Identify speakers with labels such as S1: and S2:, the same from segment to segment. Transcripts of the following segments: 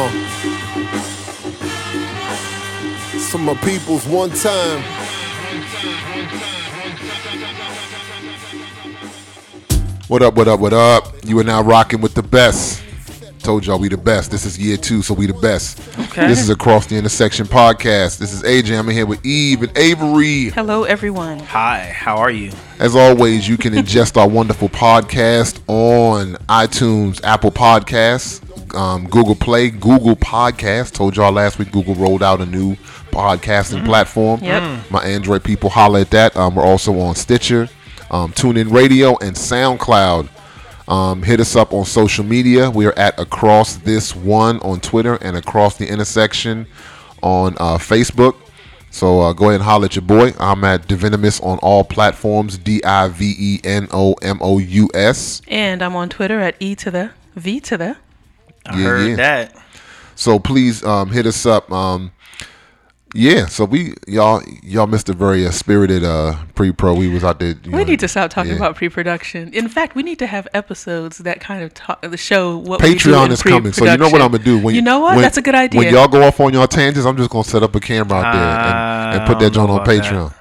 S1: Uh. Some my peoples one time.
S2: What up, what up, what up? You are now rocking with the best. Told y'all we the best. This is year two, so we the best.
S3: Okay.
S2: This is Across the Intersection podcast. This is AJ. I'm in here with Eve and Avery.
S3: Hello, everyone.
S4: Hi, how are you?
S2: As always, you can ingest our wonderful podcast on iTunes, Apple Podcasts, um, Google Play, Google Podcasts. Told y'all last week Google rolled out a new podcasting platform.
S3: Yep.
S2: My Android people holler at that. Um, we're also on Stitcher, um, TuneIn Radio, and SoundCloud. Um, hit us up on social media. We are at Across This One on Twitter and Across the Intersection on uh, Facebook. So uh, go ahead and holler at your boy. I'm at Divenomous on all platforms. D I V E N O M O U S.
S3: And I'm on Twitter at E to the V to the.
S4: I
S2: Yeah,
S4: heard
S2: yeah.
S4: that.
S2: So please um, hit us up. Um, yeah. So we y'all y'all missed a very uh, spirited uh, pre-pro. We was out there.
S3: We
S2: know,
S3: need to stop talking
S2: yeah.
S3: about pre-production. In fact, we need to have episodes that kind of talk, the show what
S2: Patreon is coming, so you know what I'm gonna do. When
S3: you know what?
S2: when-
S3: That's a good idea.
S2: When y'all go off on y'all tangents, I'm just gonna set up a camera out there and, and put that
S4: don't
S2: joint on
S4: Patreon. that.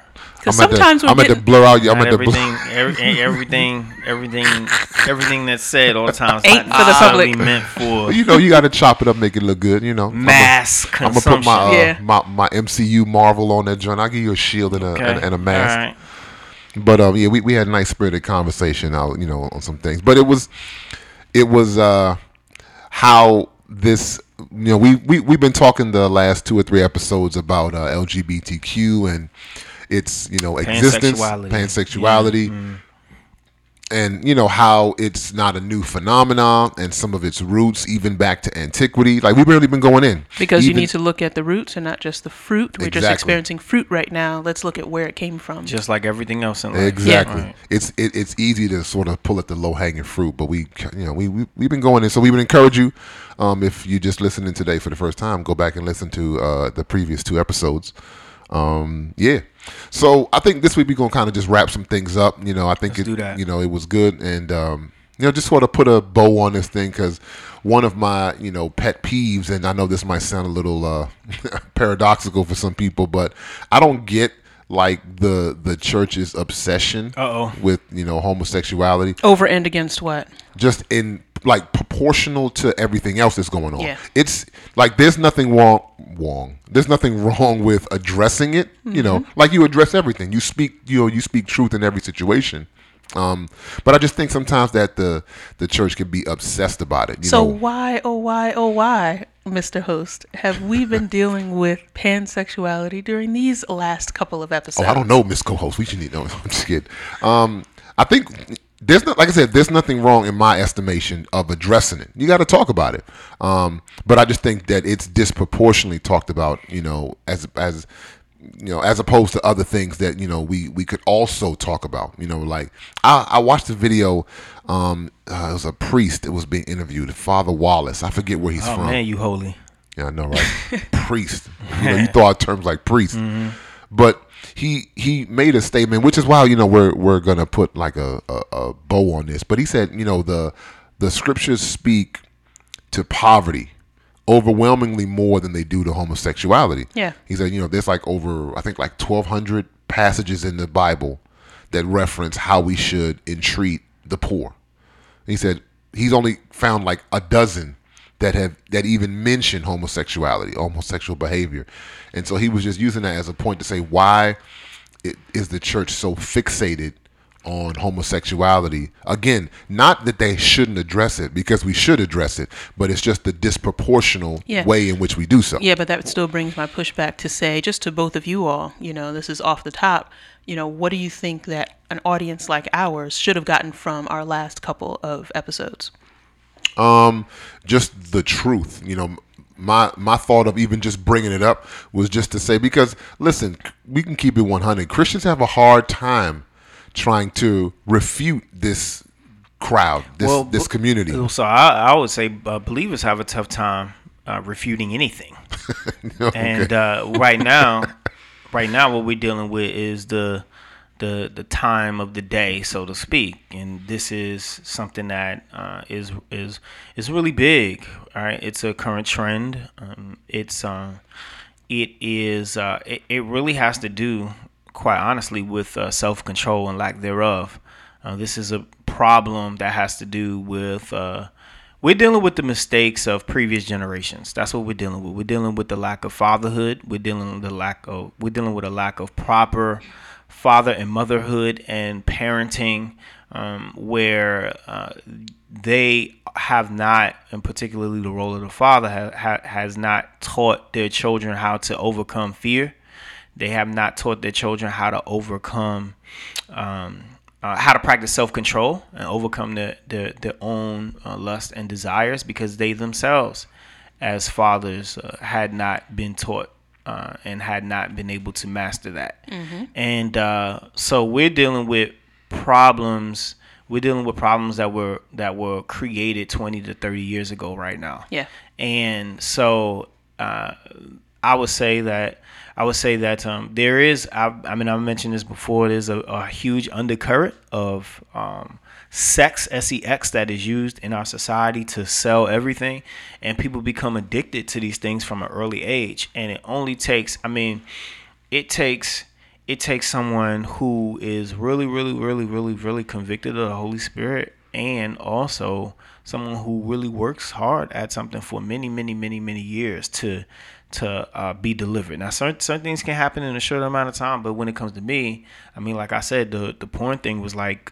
S2: Patreon.
S3: 'Cause sometimes
S2: to,
S3: we're
S2: I'm at to blur out. I'm
S4: Not
S2: at to blur.
S4: everything, everything, everything, everything that's said all the time
S3: Ain't
S4: not
S3: for the public.
S4: meant for
S2: You know, you got to chop it up, make it look good. You know,
S4: mass
S2: I'm gonna put my, uh,
S3: Yeah.
S2: my my MCU Marvel on that joint. I'll give you a shield and a
S4: Okay.
S2: and, and a mask.
S4: All right.
S2: But um, yeah, we, we had a nice spirited conversation out, you know, on some things. But it was, it was uh, how this, you know, we we we've been talking the last two or three episodes about uh, LGBTQ and its you know existence,
S4: Pansexuality.
S2: pansexuality, and you know how it's not a new phenomenon and some of its roots even back to antiquity. Like we've really been going in
S3: because you need to look at the roots and not just the fruit. We're just experiencing fruit right now. Let's look at where it came from.
S4: Just like everything else in life.
S2: Exactly.
S4: Right.
S2: It's it, it's easy to sort of pull at the low hanging fruit, but we you know we, we we've been going in, so we would encourage you. Um, if you just listening today for the first time, go back and listen to uh, the previous two episodes. Um, yeah. So I think this week we're gonna kind of just wrap some things up. You know, I think
S4: Let's
S2: it
S4: do that.
S2: you know it was good, and um, you know just sort of put a bow on this thing because one of my you know pet peeves, and I know this might sound a little uh, paradoxical for some people, but I don't get like the the church's obsession
S4: Uh-oh.
S2: with you know homosexuality
S3: Over and against what?
S2: just in like proportional to everything else that's going on
S3: Yeah.
S2: it's like there's nothing wrong wrong there's nothing wrong with addressing it you know
S3: Mm-hmm.
S2: like you address everything you speak you know you speak truth in every situation um but i just think sometimes that the the church can be obsessed about it you
S3: So
S2: know
S3: why, oh why, oh why, Mr. Host, have we been dealing with pansexuality during these last couple of episodes? Oh?
S2: I don't know, Miss Co-host. We should need. No, I'm just kidding. Um, I think there's not, like I said, there's nothing wrong in my estimation of addressing it. You got to talk about it. Um, but I just think that it's disproportionately talked about. You know, as as you know, as opposed to other things that you know we we could also talk about. You know, like I, I watched a video. Um, uh, it was a priest that was being interviewed, Father Wallace. I forget where he's
S4: Oh
S2: from.
S4: man, you holy.
S2: Yeah, I know, right? priest. You know, you throw out terms like priest, but he he made a statement, which is why you know we're we're gonna put like a, a, a bow on this. But he said, you know, the the scriptures speak to poverty overwhelmingly more than they do to homosexuality.
S3: Yeah.
S2: He said, you know, there's like over I think like 1200 passages in the Bible that reference how we should entreat the poor. He said he's only found like a dozen that have that even mention homosexuality, homosexual behavior, and so he was just using that as a point to say why it, is the church so fixated on homosexuality? Again, not that they shouldn't address it because we should address it, but it's just the disproportional
S3: Yeah.
S2: way in which we do so.
S3: Yeah, but that still brings my pushback to say, just to both of you all, you know, this is off the top. You know, what do you think that an audience like ours should have gotten from our last couple of episodes?
S2: Um, just the truth. You know, my my thought of even just bringing it up was just to say because listen, we can keep it 100. Christians have a hard time trying to refute this crowd, this this community.
S4: So I, I would say uh, believers have a tough time uh, refuting anything.
S2: Okay.
S4: And uh, right now, right now, what we're dealing with is the the the time of the day, so to speak. And this is something that uh, is is is really big. All right, it's a current trend. Um, it's uh, it is uh, it, it really has to do, quite honestly, with uh, self control and lack thereof. Uh, this is a problem that has to do with uh, we're dealing with the mistakes of previous generations. That's what we're dealing with. We're dealing with the lack of fatherhood. We're dealing with the lack of we're dealing with a lack of proper father and motherhood and parenting, um, where uh, they have not, and particularly the role of the father ha- ha- has not taught their children how to overcome fear. They have not taught their children how to overcome. Um, uh, how to practice self-control and overcome their their, their own uh, lust and desires because they themselves as fathers uh, had not been taught uh, and had not been able to master that and uh, so we're dealing with problems we're dealing with problems that were that were created 20 to 30 years ago right now
S3: Yeah.
S4: and so uh, I would say that I would say that um, there is. I, I mean, I mentioned this before. There's a, a huge undercurrent of um, sex, sex, that is used in our society to sell everything, and people become addicted to these things from an early age. And it only takes. I mean, it takes. It takes someone who is really, really, really, really, really convicted of the Holy Spirit, and also someone who really works hard at something for many, many, many, many years to to uh, be delivered. Now, certain, certain things can happen in a short amount of time, but when it comes to me, I mean, like I said, the the porn thing was like,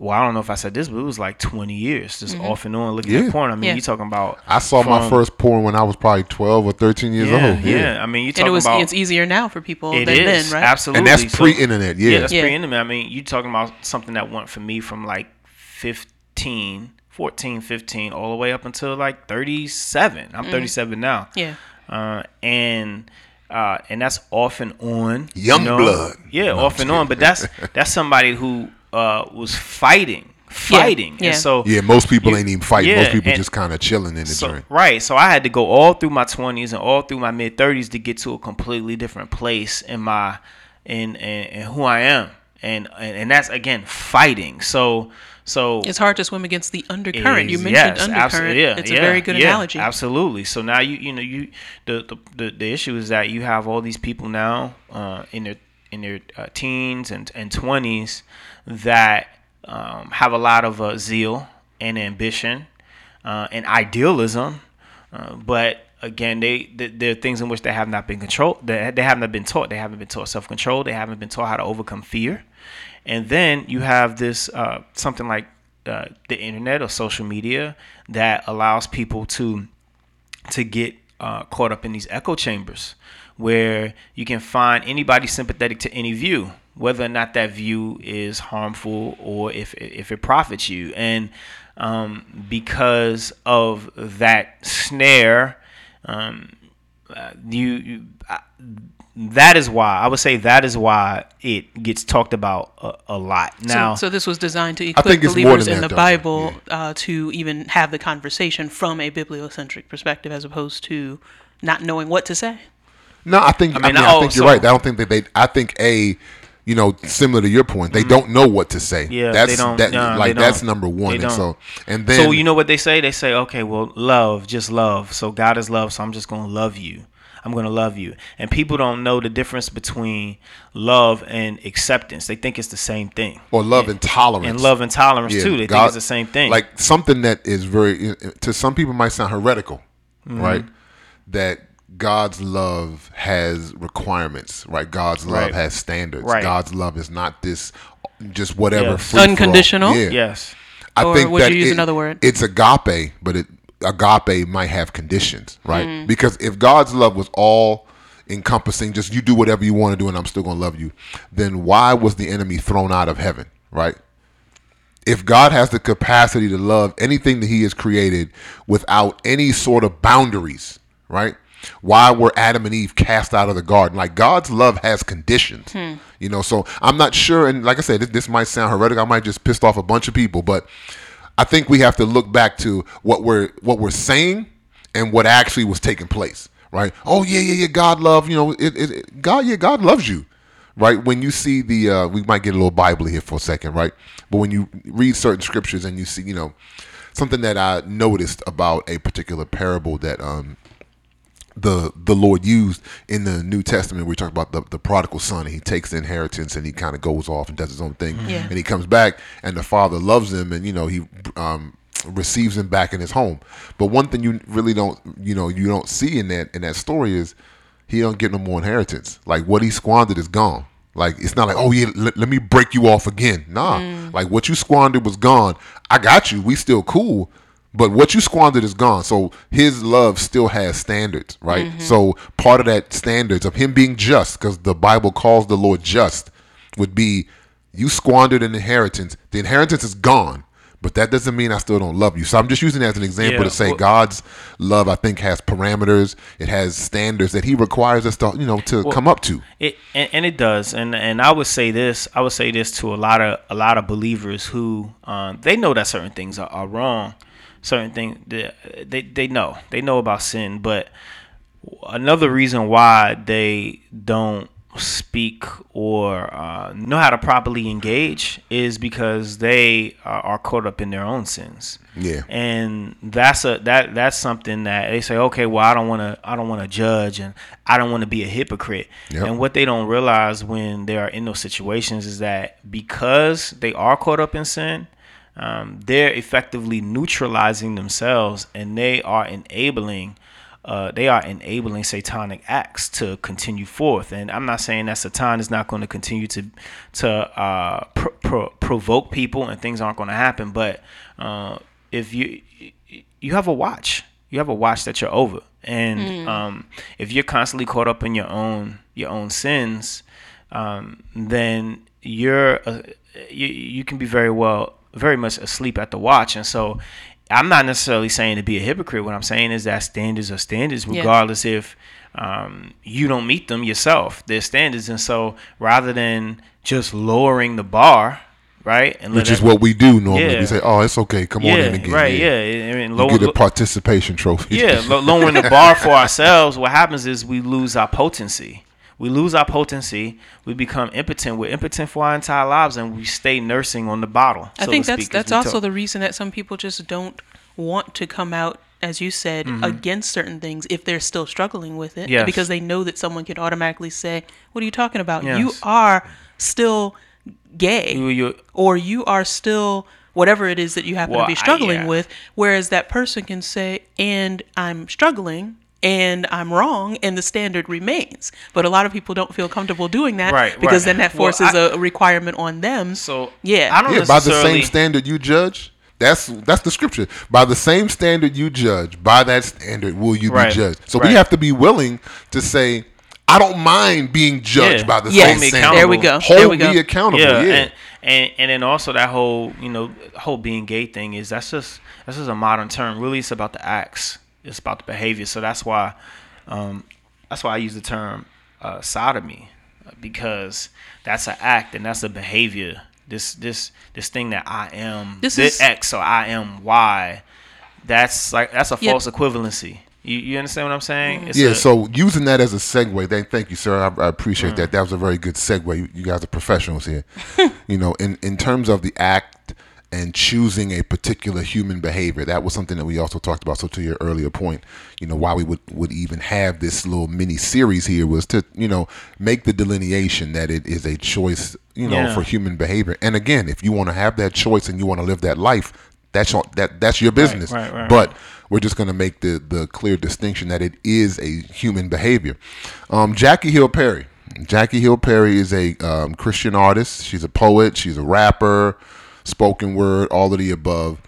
S4: well, I don't know if I said this, but it was like 20 years, just off and on looking
S2: Yeah.
S4: at porn. I mean,
S3: Yeah.
S4: you talking about
S2: I saw my first porn when I was probably 12 or 13 years
S4: yeah,
S2: old.
S4: yeah, I mean, you
S3: And
S4: talking
S3: it was
S4: about
S3: it's easier now for people
S4: it
S3: than
S4: is
S3: then, right?
S4: absolutely,
S2: And that's pre-internet, yeah.
S4: that's
S3: Yeah.
S4: pre-internet. I mean, you talking about something that went for me from like 15, 14, 15, all the way up until like 37. I'm 37 now.
S3: Yeah.
S4: uh, and uh, and that's off and on.
S2: Young blood.
S4: Yeah,
S2: No,
S4: off and on. But that's that's somebody who uh, was fighting, fighting,
S3: yeah.
S4: and so
S2: Yeah, most people
S4: You-
S2: ain't even fighting.
S4: yeah,
S2: most people just kind of chilling in the
S4: so,
S2: joint.
S4: right. So I had to go all through my twenties and all through my mid thirties to get to a completely different place in my in in, in who I am, and, and and that's again fighting. So so
S3: It's hard to swim against the undercurrent. You mentioned
S4: yes,
S3: undercurrent.
S4: abso- yeah,
S3: it's a very good
S4: yeah,
S3: analogy.
S4: Absolutely. So now you you know you the the, the, the issue is that you have all these people now uh, in their in their uh, teens and and twenties that um, have a lot of uh, zeal and ambition uh, and idealism, uh, but again they th- there are things in which they have not been controlled. They, they haven't been taught. They haven't been taught self control. They haven't been taught how to overcome fear. And then you have this uh, something like uh, the internet or social media that allows people to to get uh, caught up in these echo chambers where you can find anybody sympathetic to any view, whether or not that view is harmful or if if it profits you. And um, because of that snare, um, uh, you, you I, that is why I would say that is why it gets talked about a, a lot now.
S3: so, so this was designed to
S2: I
S3: equip
S2: think it's more
S3: believers in
S2: that,
S3: the
S2: though.
S3: Bible
S2: Yeah.
S3: uh, to even have the conversation from a bibliocentric perspective, as opposed to not knowing what to say.
S2: No, I think I
S4: mean,
S2: mean, I,
S4: oh,
S2: think you're
S4: so-
S2: right. I don't think that they. I think a, you know, similar to your point, they don't know what to say.
S4: Mm-hmm. Yeah,
S2: that's
S4: they don't-
S2: that.
S4: nah,
S2: like
S4: they
S2: that's
S4: don't.
S2: number one. And so, and then
S4: so you know what they say? They say, okay, well, love, just love. So God is love, so I'm just gonna love you. I'm gonna love you. And people don't know the difference between love and acceptance. They think it's the same thing.
S2: or love and tolerance
S4: And love and tolerance
S2: Yeah,
S4: too. They
S2: God-
S4: think it's the same thing.
S2: Like something that is very to some people might sound heretical,
S4: Mm-hmm.
S2: right? That God's love has requirements, right? God's love
S4: Right.
S2: has standards.
S4: Right.
S2: God's love is not this just whatever
S4: Yeah.
S2: free-for-all.
S3: Unconditional?
S2: Yeah.
S4: yes.
S2: I
S3: Or
S2: think
S3: would
S2: that
S3: you use
S2: it-
S3: another word?
S2: It's agape, but it agape might have conditions, right?
S3: Mm-hmm.
S2: Because if God's love was all encompassing, just you do whatever you want to do and I'm still going to love you, then why was the enemy thrown out of heaven, right? If God has the capacity to love anything that he has created without any sort of boundaries, right? Why were Adam and Eve cast out of the garden? Like God's love has conditions, you know. So I'm not sure, and like I said, this, this might sound heretical. I might just pissed off a bunch of people, but I think we have to look back to what we're what we're saying and what actually was taking place, right? Oh yeah, yeah, yeah. God love, you know, it, it, it- God, yeah, God loves you, right? When you see the, uh, we might get a little Bible here for a second, right? But when you read certain scriptures and you see, you know, something that I noticed about a particular parable that um, the the Lord used in the New Testament. We talk about the, the prodigal son. And He takes the inheritance and he kind of goes off and does his own thing.
S3: Yeah.
S2: And he comes back, and the father loves him, and you know he um, receives him back in his home. But one thing you really don't, you know, you don't see in that in that story is he don't get no more inheritance. Like what he squandered is gone. Like it's not like oh yeah, let, let me break you off again. Nah, like what you squandered was gone. I got you. We still cool. But what you squandered is gone. So his love still has standards, right? So part of that standards of him being just, because the Bible calls the Lord just, would be you squandered an inheritance. The inheritance is gone, but that doesn't mean I still don't love you. So I'm just using that as an example
S4: Yeah,
S2: to say
S4: well-
S2: God's love, I think, has parameters. It has standards that He requires us to, you know, to come up to.
S4: It and, and it does, and and I would say this. I would say this to a lot of a lot of believers who um, they know that certain things are, are wrong, certain things they, they they know they know about sin, but another reason why they don't speak or uh, know how to properly engage is because they are, are caught up in their own sins
S2: Yeah.
S4: and that's a that that's something that they say okay well i don't want to i don't want to judge and i don't want to be a hypocrite
S2: Yep.
S4: and what they don't realize when they are in those situations is that because they are caught up in sin um, they're effectively neutralizing themselves and they are enabling uh, they are enabling satanic acts to continue forth. And I'm not saying that Satan is not going to continue to to uh, pro- pro- provoke people and things aren't going to happen. But uh, if you you have a watch, you have a watch that you're over, and um, if you're constantly caught up in your own your own sins, um, then you're uh, you, you can be very well very much asleep at the watch and so i'm not necessarily saying to be a hypocrite what i'm saying is that standards are standards
S3: Yeah.
S4: regardless if um, you don't meet them yourself they're standards and so rather than just lowering the bar right and
S2: Which is what we do normally.
S4: Yeah.
S2: We say, "Oh, it's okay. Come
S4: yeah
S2: on in again."
S4: right yeah, I mean,
S2: You get a participation trophy.
S4: yeah, lowering the bar for ourselves. What happens is we lose our potency. We lose our potency. We become impotent. We're impotent for our entire lives, and we stay nursing on the bottle.
S3: I
S4: so
S3: think that's
S4: speak,
S3: that's also
S4: talk.
S3: the reason that some people just don't want to come out, as you said, against certain things if they're still struggling with it,
S4: Mm-hmm. Yes.
S3: because they know that someone can automatically say, "What are you talking about? You are still gay,
S4: You-
S3: or you are still." Whatever it is that you happen
S4: Well,
S3: to be
S4: I-
S3: struggling
S4: yeah.
S3: with, whereas that person can say, and I'm struggling and I'm wrong, and the standard remains. But a lot of people don't feel comfortable doing that
S4: Right,
S3: because
S4: right.
S3: then that
S4: Well,
S3: forces
S4: I-
S3: a requirement on them.
S4: So
S3: Yeah.
S4: I don't
S2: Yeah, by the same standard you judge. That's that's the scripture. By the same standard you judge, by that standard will you
S4: Right,
S2: be judged. So we have to be willing to say, I don't mind being judged
S4: Yeah.
S2: by the
S3: Yes,
S2: same standard.
S4: accountable.
S3: there we go.
S2: Hold
S3: there we go.
S2: me accountable.
S4: yeah,
S2: Yeah.
S4: And, and and then also that whole you know whole being gay thing is that's just that's just a modern term. Really, it's about the acts. It's about the behavior. So that's why um, that's why I use the term uh, sodomy because that's an act and that's a behavior. This this this thing that I am
S3: This
S4: this
S3: is-
S4: X or I am Y. That's like that's a
S3: Yeah.
S4: false equivalency. You you understand what I'm saying? It's
S2: yeah,
S4: a-
S2: so using that as a segue, thank, thank you, sir. I, I
S4: Mm.
S2: appreciate that. That was a very good segue. You, you guys are professionals here. you know, in, in terms of the act and choosing a particular human behavior, that was something that we also talked about. So to your earlier point, you know, why we would, would even have this little mini series here was to, you know, make the delineation that it is a choice, you know,
S4: Yeah.
S2: for human behavior. And again, if you want to have that choice and you want to live that life, that's your, that that's your business.
S4: right, right,
S2: but we're just going to make the the clear distinction that it is a human behavior. Um, Jackie Hill Perry. Jackie Hill Perry is a um, Christian artist. She's a poet. She's a rapper, spoken word, all of the above.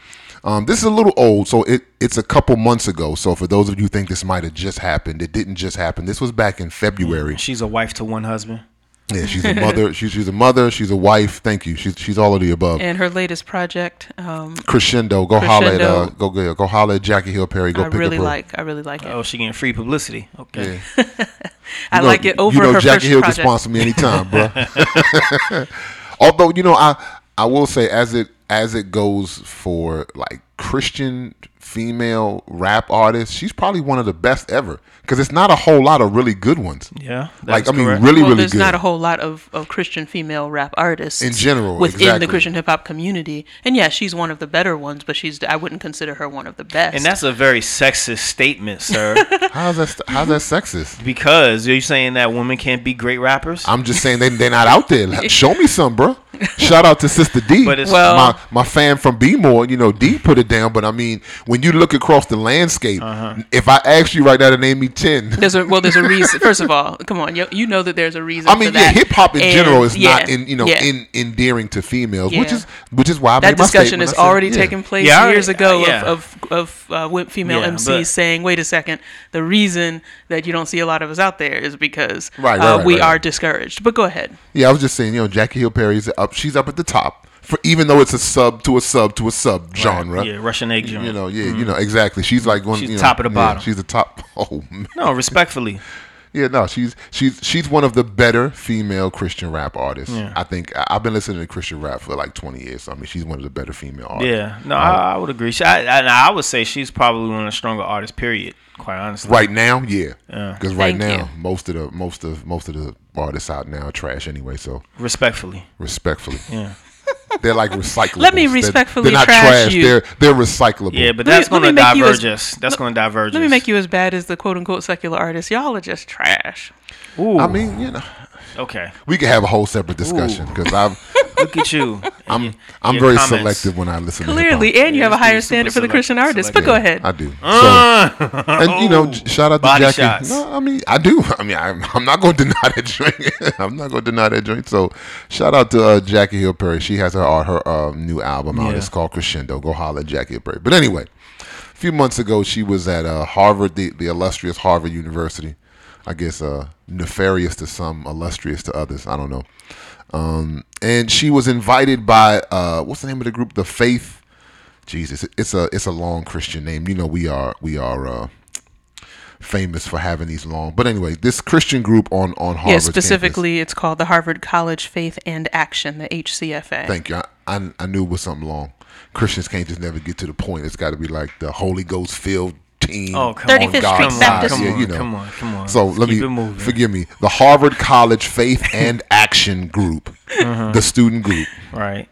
S2: Um, this is a little old, so it it's a couple months ago. So for those of you who think this might have just happened, it didn't just happen. This was back in February.
S4: she's a wife to one husband.
S2: Yeah, she's a mother. she's she's a mother. She's a wife. Thank you. She's she's all of the above.
S3: And her latest project, um,
S2: Crescendo. Go holler at uh, go go go holler at Jackie Hill Perry. Go
S3: I
S2: pick
S3: really
S2: up her.
S3: like. I really like it.
S4: Oh, she getting free publicity. Okay.
S2: Yeah.
S3: I
S2: know-
S3: like it over
S2: you know
S3: her
S2: Jackie
S3: first
S2: Hill
S3: project.
S2: can sponsor me anytime, bro. Although you know, I I will say as it as it goes for like Christian female rap artists, she's probably one of the best ever. Because it's not a whole lot of really good ones.
S4: Yeah,
S2: like I mean,
S4: correct.
S2: really,
S3: well,
S2: really
S3: there's
S2: good.
S3: not a whole lot of, of Christian female rap artists
S2: In general,
S3: within
S2: exactly.
S3: the Christian hip hop community. And yeah, she's one of the better ones, but she's I wouldn't consider her one of the best.
S4: and that's a very sexist statement, sir.
S2: how's that? How's that sexist?
S4: because you're saying that women can't be great rappers.
S2: I'm just saying they they're not out there. Like, Show me some, bro. Shout out to Sister D.
S4: But it's-
S3: Well-
S2: my my fan from B More, you know, D put it down. But I mean, when you look across the landscape,
S4: Uh-huh.
S2: if I asked you right now to name me ten,
S3: There's a well, there's a reason. First of all, come on, you, you know that there's a reason.
S2: I mean,
S3: for
S2: yeah, hip hop in
S3: And,
S2: general is not in you know
S3: yeah.
S2: in endearing to females, which is which is why I
S3: that
S2: made
S3: discussion
S2: statement.
S3: has
S2: said,
S3: already
S2: yeah.
S3: taken place
S4: Yeah,
S3: years ago
S4: uh, yeah.
S3: of of, of uh, female
S4: Yeah,
S3: MCs
S4: but-
S3: saying, "Wait a second, the reason that you don't see a lot of us out there is because
S2: Right, right,
S3: uh,
S2: right,
S3: we
S2: right.
S3: are discouraged." But go ahead.
S2: Yeah, I was just saying, you know, Jackie Hill Perry's up. She's up at the top for even though it's a sub to a sub to a sub genre.
S4: yeah, Russian egg joint.
S2: You know, yeah, you mm-hmm. know exactly. She's like one.
S4: She's
S2: you know,
S4: top of the
S2: yeah,
S4: bottom.
S2: she's the top. Oh man.
S4: no, respectfully.
S2: Yeah, no, she's she's she's one of the better female Christian rap artists.
S4: Yeah.
S2: I think I- I've been listening to Christian rap for like twenty years. So I mean, she's one of the better female artists.
S4: Yeah, no, I, I would agree. She, I, and I would say she's probably one of the stronger artists. Period. Quite honestly.
S2: Right now, yeah,
S4: Yeah.
S2: because right
S3: Thank
S2: now
S3: you.
S2: most of the most of most of the artists out now are trash anyway. So
S4: Respectfully.
S2: respectfully,
S4: Yeah.
S2: They're like recyclables.
S3: Let me
S2: They're-
S3: respectfully
S2: they're, not
S3: trash
S2: trash.
S3: you.
S2: They're they're recyclable.
S4: Yeah, but that's going to
S3: make you as-
S4: diverge us. That's going to diverge
S3: Let me make you as bad as the quote unquote secular artists. Y'all are just trash.
S4: Ooh.
S2: I mean, you know,
S4: okay.
S2: we could have a whole separate discussion because I'm
S4: Look at you.
S2: I'm
S4: Your-
S2: I'm
S4: your
S2: very
S4: comments.
S2: selective when I listen.
S3: Clearly,
S2: to hip-hop.
S3: and you have a higher
S4: is super
S3: standard for the
S4: select-
S3: Christian artists. But go ahead.
S2: I do. So,
S4: Uh,
S2: and you know, j- shout out to
S4: Body
S2: Jackie.
S4: shots.
S2: No, I mean, I do. I mean, I'm, I'm not going to deny that joint. I'm not going to deny that joint. So, shout out to uh, Jackie Hill Perry. She has her uh, her uh, new album out.
S4: Yeah.
S2: It's called Crescendo. Go holler at Jackie Hill Perry. But anyway, a few months ago, she was at uh, Harvard, the, the illustrious Harvard University. I guess uh, nefarious to some, illustrious to others. I don't know. Um, and she was invited by uh, what's the name of the group? The Faith. Jesus, it's a it's a long Christian name. You know, we are we are uh, famous for having these long. But anyway, this Christian group on on Harvard.
S3: Yeah, specifically, it's called the Harvard College Faith and Action, the HCFA.
S2: Thank you. I, I I knew it was something long. Christians can't just never get to the point. It's got to be like the Holy Ghost filled team.
S4: Oh, come
S2: on
S3: on. 35th
S2: God's
S3: Street
S2: side.
S3: Baptist.
S2: Yeah,
S4: Come
S2: you
S4: on,
S2: know.
S4: come on, come on.
S2: So
S4: Let's
S2: let
S4: keep
S2: me
S4: it moving.
S2: forgive me. The Harvard College Faith and Action Group,
S4: Uh-huh.
S2: the student group.
S4: Right.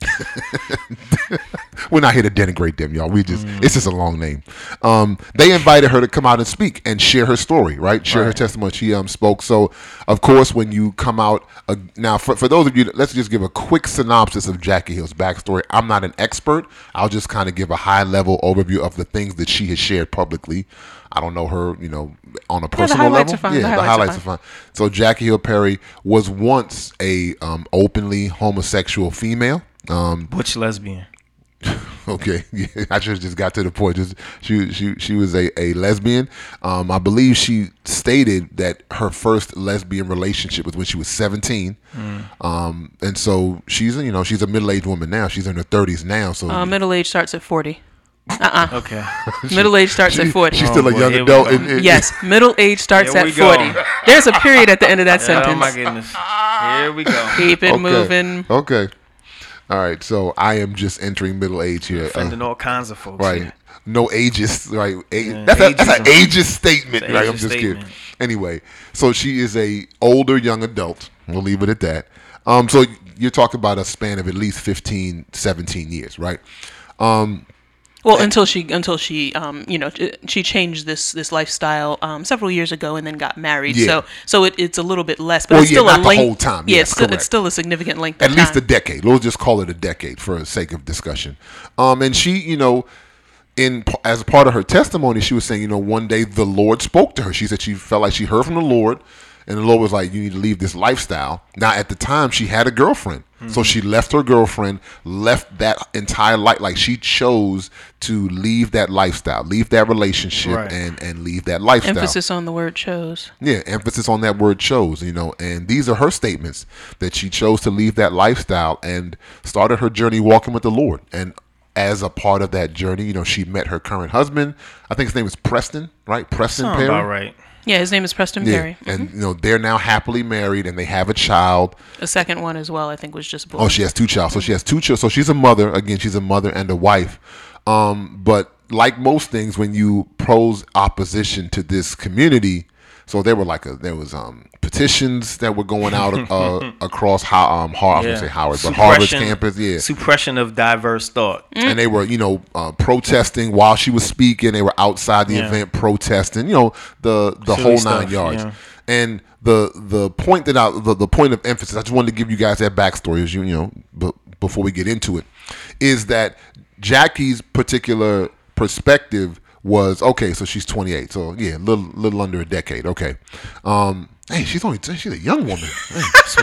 S2: We're not here to denigrate them, y'all. We just
S4: Mm.
S2: it's just a long name. Um, they invited her to come out and speak and share her story, right? Share her testimony. She um spoke. So of course, when you come out uh, now, for, for those of you, let's just give a quick synopsis of Jackie Hill's backstory. I'm not an expert. I'll just kind of give a high level overview of the things that she has shared publicly. I don't know her, you know, on a personal
S3: highlights
S2: level.
S3: are fine.
S2: Yeah,
S3: The
S2: the
S3: highlights are
S2: highlights are fine. So Jackie Hill Perry was once a um, openly homosexual female. Um,
S4: Butch lesbian.
S2: Okay, yeah, I just just got to the point. Just she she she was a, a lesbian. Um, I believe she stated that her first lesbian relationship was when she was seventeen. Um, and so she's you know she's a middle aged woman now. She's in her thirties now. So
S3: Uh, middle age starts at 40. Uh-uh.
S4: Okay.
S3: Middle age starts at 40.
S2: she's still
S4: Oh,
S2: a young adult.
S4: go.
S2: and- and-
S3: yes, middle age starts at
S4: we go.
S3: 40. There's a period at the end of that
S4: Oh
S3: sentence.
S4: Oh, my goodness. Here we go.
S3: Keep it
S2: Okay.
S3: moving.
S2: Okay. All right. So I am just entering middle age here. Uh,
S4: all kinds of folks.
S2: right. No ages, right? A-
S4: Yeah,
S2: that's, a, that's an ageist statement,
S4: an
S2: right? I'm just kidding. Anyway, so she is a older young adult. We'll leave it at that. Um, so you're talking about a span of at least 15, 17 years, right? Um,
S3: Well, until she until she um you know she changed this this lifestyle um several years ago and then got married.
S2: Yeah.
S3: So so it, it's a little bit less, but
S2: Well,
S3: it's
S2: yeah,
S3: still
S2: not
S3: a
S2: the
S3: length.
S2: whole time.
S3: Yeah,
S2: Yes,
S3: it's, still, it's still a significant length.
S2: at least a decade. We'll just call it a decade for the sake of discussion. Um, and she, you know, in as part of her testimony, she was saying, you know, one day the Lord spoke to her. She said she felt like she heard from the Lord, and the Lord was like, "You need to leave this lifestyle." Now, at the time, she had a girlfriend, so she left her girlfriend, left that entire life. Like she chose to leave that lifestyle, leave that relationship,
S4: Right.
S2: and and leave that lifestyle.
S3: Emphasis on the word chose.
S2: Yeah, emphasis on that word chose, you know, and these are her statements that she chose to leave that lifestyle and started her journey walking with the Lord. And as a part of that journey, you know, she met her current husband. I think his name is Preston, right? Preston
S4: Sound
S2: Perry.
S4: about right.
S3: Yeah, his name is Preston
S2: Yeah,
S3: Perry.
S2: and you know they're now happily married and they have a child.
S3: The second one as well, I think, was just born.
S2: Oh, she has two children. So she has two children. So she's a mother. Again, she's a mother and a wife. Um, but like most things, when you pose opposition to this community, so there were like a there was um petitions that were going out uh, across how um Har- I was say Howard, but Harvard's campus, yeah.
S4: Suppression of diverse thought.
S2: and they were you know uh, protesting while she was speaking. They were outside the
S4: Yeah.
S2: event protesting. You know the the
S4: Silly
S2: whole
S4: stuff,
S2: nine yards.
S4: yeah.
S2: And the the point that I the, the point of emphasis I just wanted to give you guys that backstory as you you know b- before we get into it is that Jackie's particular perspective was okay. So she's 28. So yeah, little little under a decade. Okay. Um, Hey, she's only she's a young woman. Hey,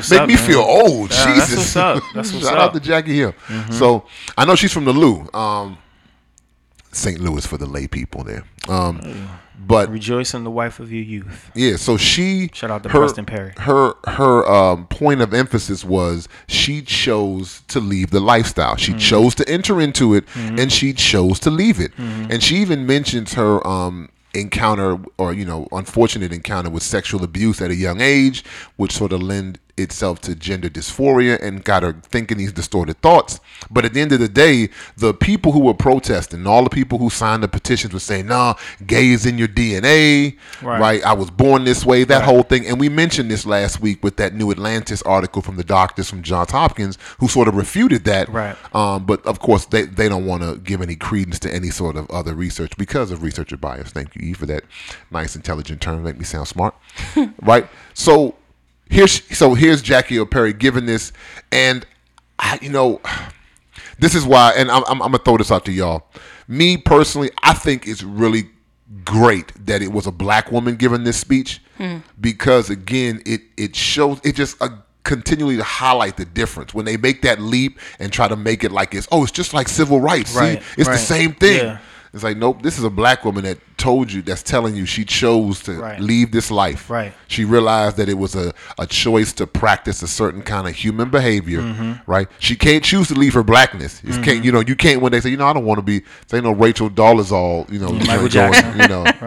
S2: make
S4: up,
S2: me
S4: man.
S2: feel old.
S4: Yeah, that's
S2: Jesus.
S4: what's up. That's what's
S2: Shout
S4: up.
S2: out to Jackie Hill. So I know she's from the Lou, um, St. Louis for the lay people there. Um, but
S4: Rejoice in the wife of your youth.
S2: yeah, so she
S4: Shout out to
S2: her,
S4: Preston Perry.
S2: Her her um, point of emphasis was she chose to leave the lifestyle. She chose to enter into it, and she chose to leave it. And she even mentions her um, encounter, or you know, unfortunate encounter with sexual abuse at a young age, which sort of lend itself to gender dysphoria and got her thinking these distorted thoughts. But at the end of the day, the people who were protesting, all the people who signed the petitions were saying, "Nah, gay is in your DNA,
S4: Right.
S2: right? I was born this way." That whole thing, and we mentioned this last week with that New Atlantis article from the doctors from Johns Hopkins, who sort of refuted that.
S4: Right.
S2: Um, but of course, they they don't want to give any credence to any sort of other research because of researcher bias. Thank you, E, for that nice, intelligent term. Make me sound smart, right? So here's so here's Jackie O'Perry giving this, and I, you know, this is why, and I'm, I'm, I'm gonna throw this out to y'all. Me personally, I think it's really great that it was a black woman giving this speech because again, it it shows it just. Uh, continually to highlight the difference when they make that leap and try to make it like it's oh it's just like civil rights
S4: Right,
S2: see it's the same thing
S4: Yeah.
S2: it's like nope this is a black woman that told you that's telling you she chose to
S4: Right.
S2: leave this life
S4: Right.
S2: she realized that it was a, a choice to practice a certain kind of human behavior,
S4: Mm-hmm.
S2: right? She can't choose to leave her blackness. You can't, you know, you can't when they say, you know, I don't want to be, say no Rachel Dolezal, you know,
S4: Michael Jackson.
S2: you know,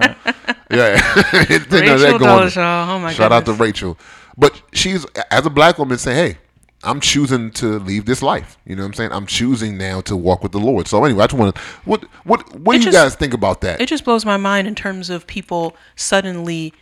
S2: yeah, You know,
S3: Rachel Dolezal, oh my
S2: Shout out to. Rachel, but she's as a black woman say, hey. I'm choosing to leave this life. You know what I'm saying? I'm choosing now to walk with the Lord. So anyway, I just want to what what what do
S3: It
S2: you guys think about that?
S3: It just blows my mind in terms of people suddenly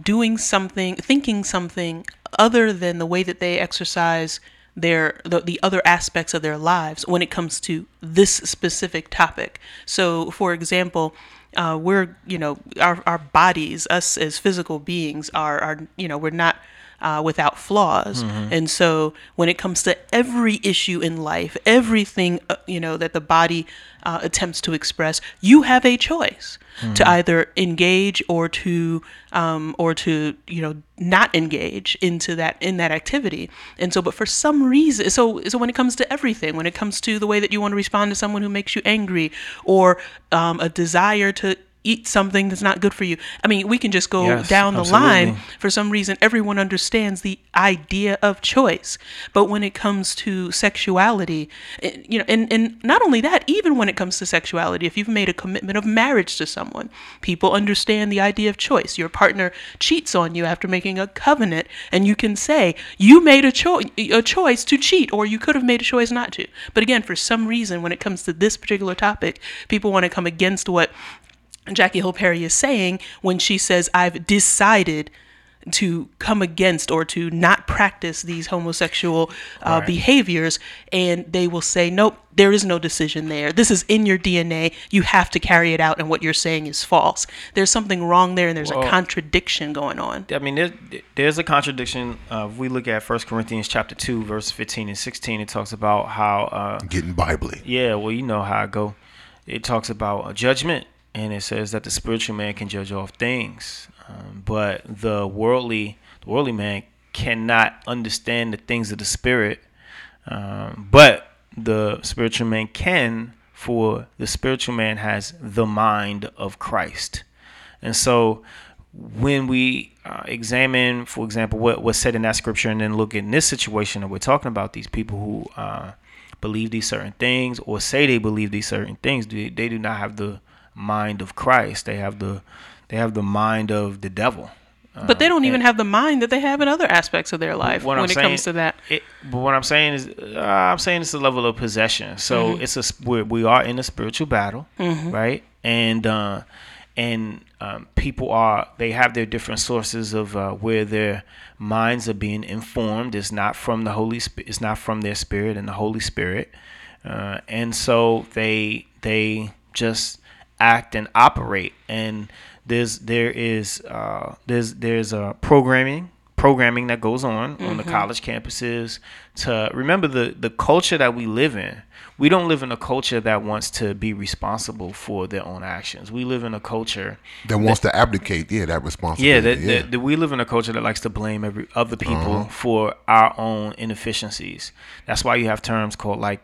S3: doing something, thinking something other than the way that they exercise their the, the other aspects of their lives when it comes to this specific topic. So, for example, uh, we're you know our our bodies, us as physical beings, are are you know we're not uh, without flaws. And so when it comes to every issue in life, everything uh, you know that the body uh, attempts to express, you have a choice to either engage or to um, or to you know not engage into that in that activity. And so, but for some reason, so so when it comes to everything, when it comes to the way that you want to respond to someone who makes you angry, or um, a desire to eat something that's not good for you. I mean, we can just go
S4: Yes,
S3: down the line. For some reason everyone understands the idea of choice. But when it comes to sexuality eh, you know and, and not only that even when it comes to sexuality if you've made a commitment of marriage to someone people understand the idea of choice. Your partner cheats on you after making a covenant and you can say you made a, cho- a choice to cheat or you could have made a choice not to. But again for some reason when it comes to this particular topic people want to come against what Jackie Hill Perry is saying when she says, I've decided to come against or to not practice these homosexual uh,
S4: Right.
S3: behaviors. And they will say, nope, there is no decision there. This is in your DNA. You have to carry it out, and what you're saying is false. There's something wrong there, and there's a contradiction going on.
S4: I mean, there, there's a contradiction. Uh, if we look at First Corinthians chapter two, verse fifteen and sixteen, it talks about how, uh,
S2: Getting biblically.
S4: yeah, well, you know how I go. It talks about judgment, and it says that the spiritual man can judge all things, um, but the worldly, the worldly man cannot understand the things of the spirit. Um, but the spiritual man can, for the spiritual man has the mind of Christ. And so when we uh, examine, for example, what was said in that scripture, and then look in this situation, and we're talking about these people who uh, believe these certain things or say they believe these certain things, they, they do not have the mind of Christ. They have the they have the mind of the devil.
S3: But they
S4: Um,
S3: don't even have the mind that they have in other aspects of their life when
S4: I'm
S3: it
S4: saying-
S3: comes to that.
S4: It, but what I'm saying is, uh, I'm saying it's a level of possession. So
S3: Mm-hmm.
S4: it's a we're, we are in a spiritual battle, right? And uh, and um, people are they have their different sources of uh, where their minds are being informed. It's not from the Holy Spirit. It's not from their spirit and the Holy Spirit. Uh, and so they they just act and operate and there's there is uh, there's there's uh, programming programming that goes on on the college campuses to remember the the culture that we live in we don't live in a culture that wants to be responsible for their own actions we live in a culture
S2: that wants to abdicate, yeah, that
S4: yeah,
S2: responsibility.
S4: that,
S2: yeah.
S4: That, that we live in a culture that likes to blame every other people
S2: Uh-huh.
S4: for our own inefficiencies. That's why you have terms called like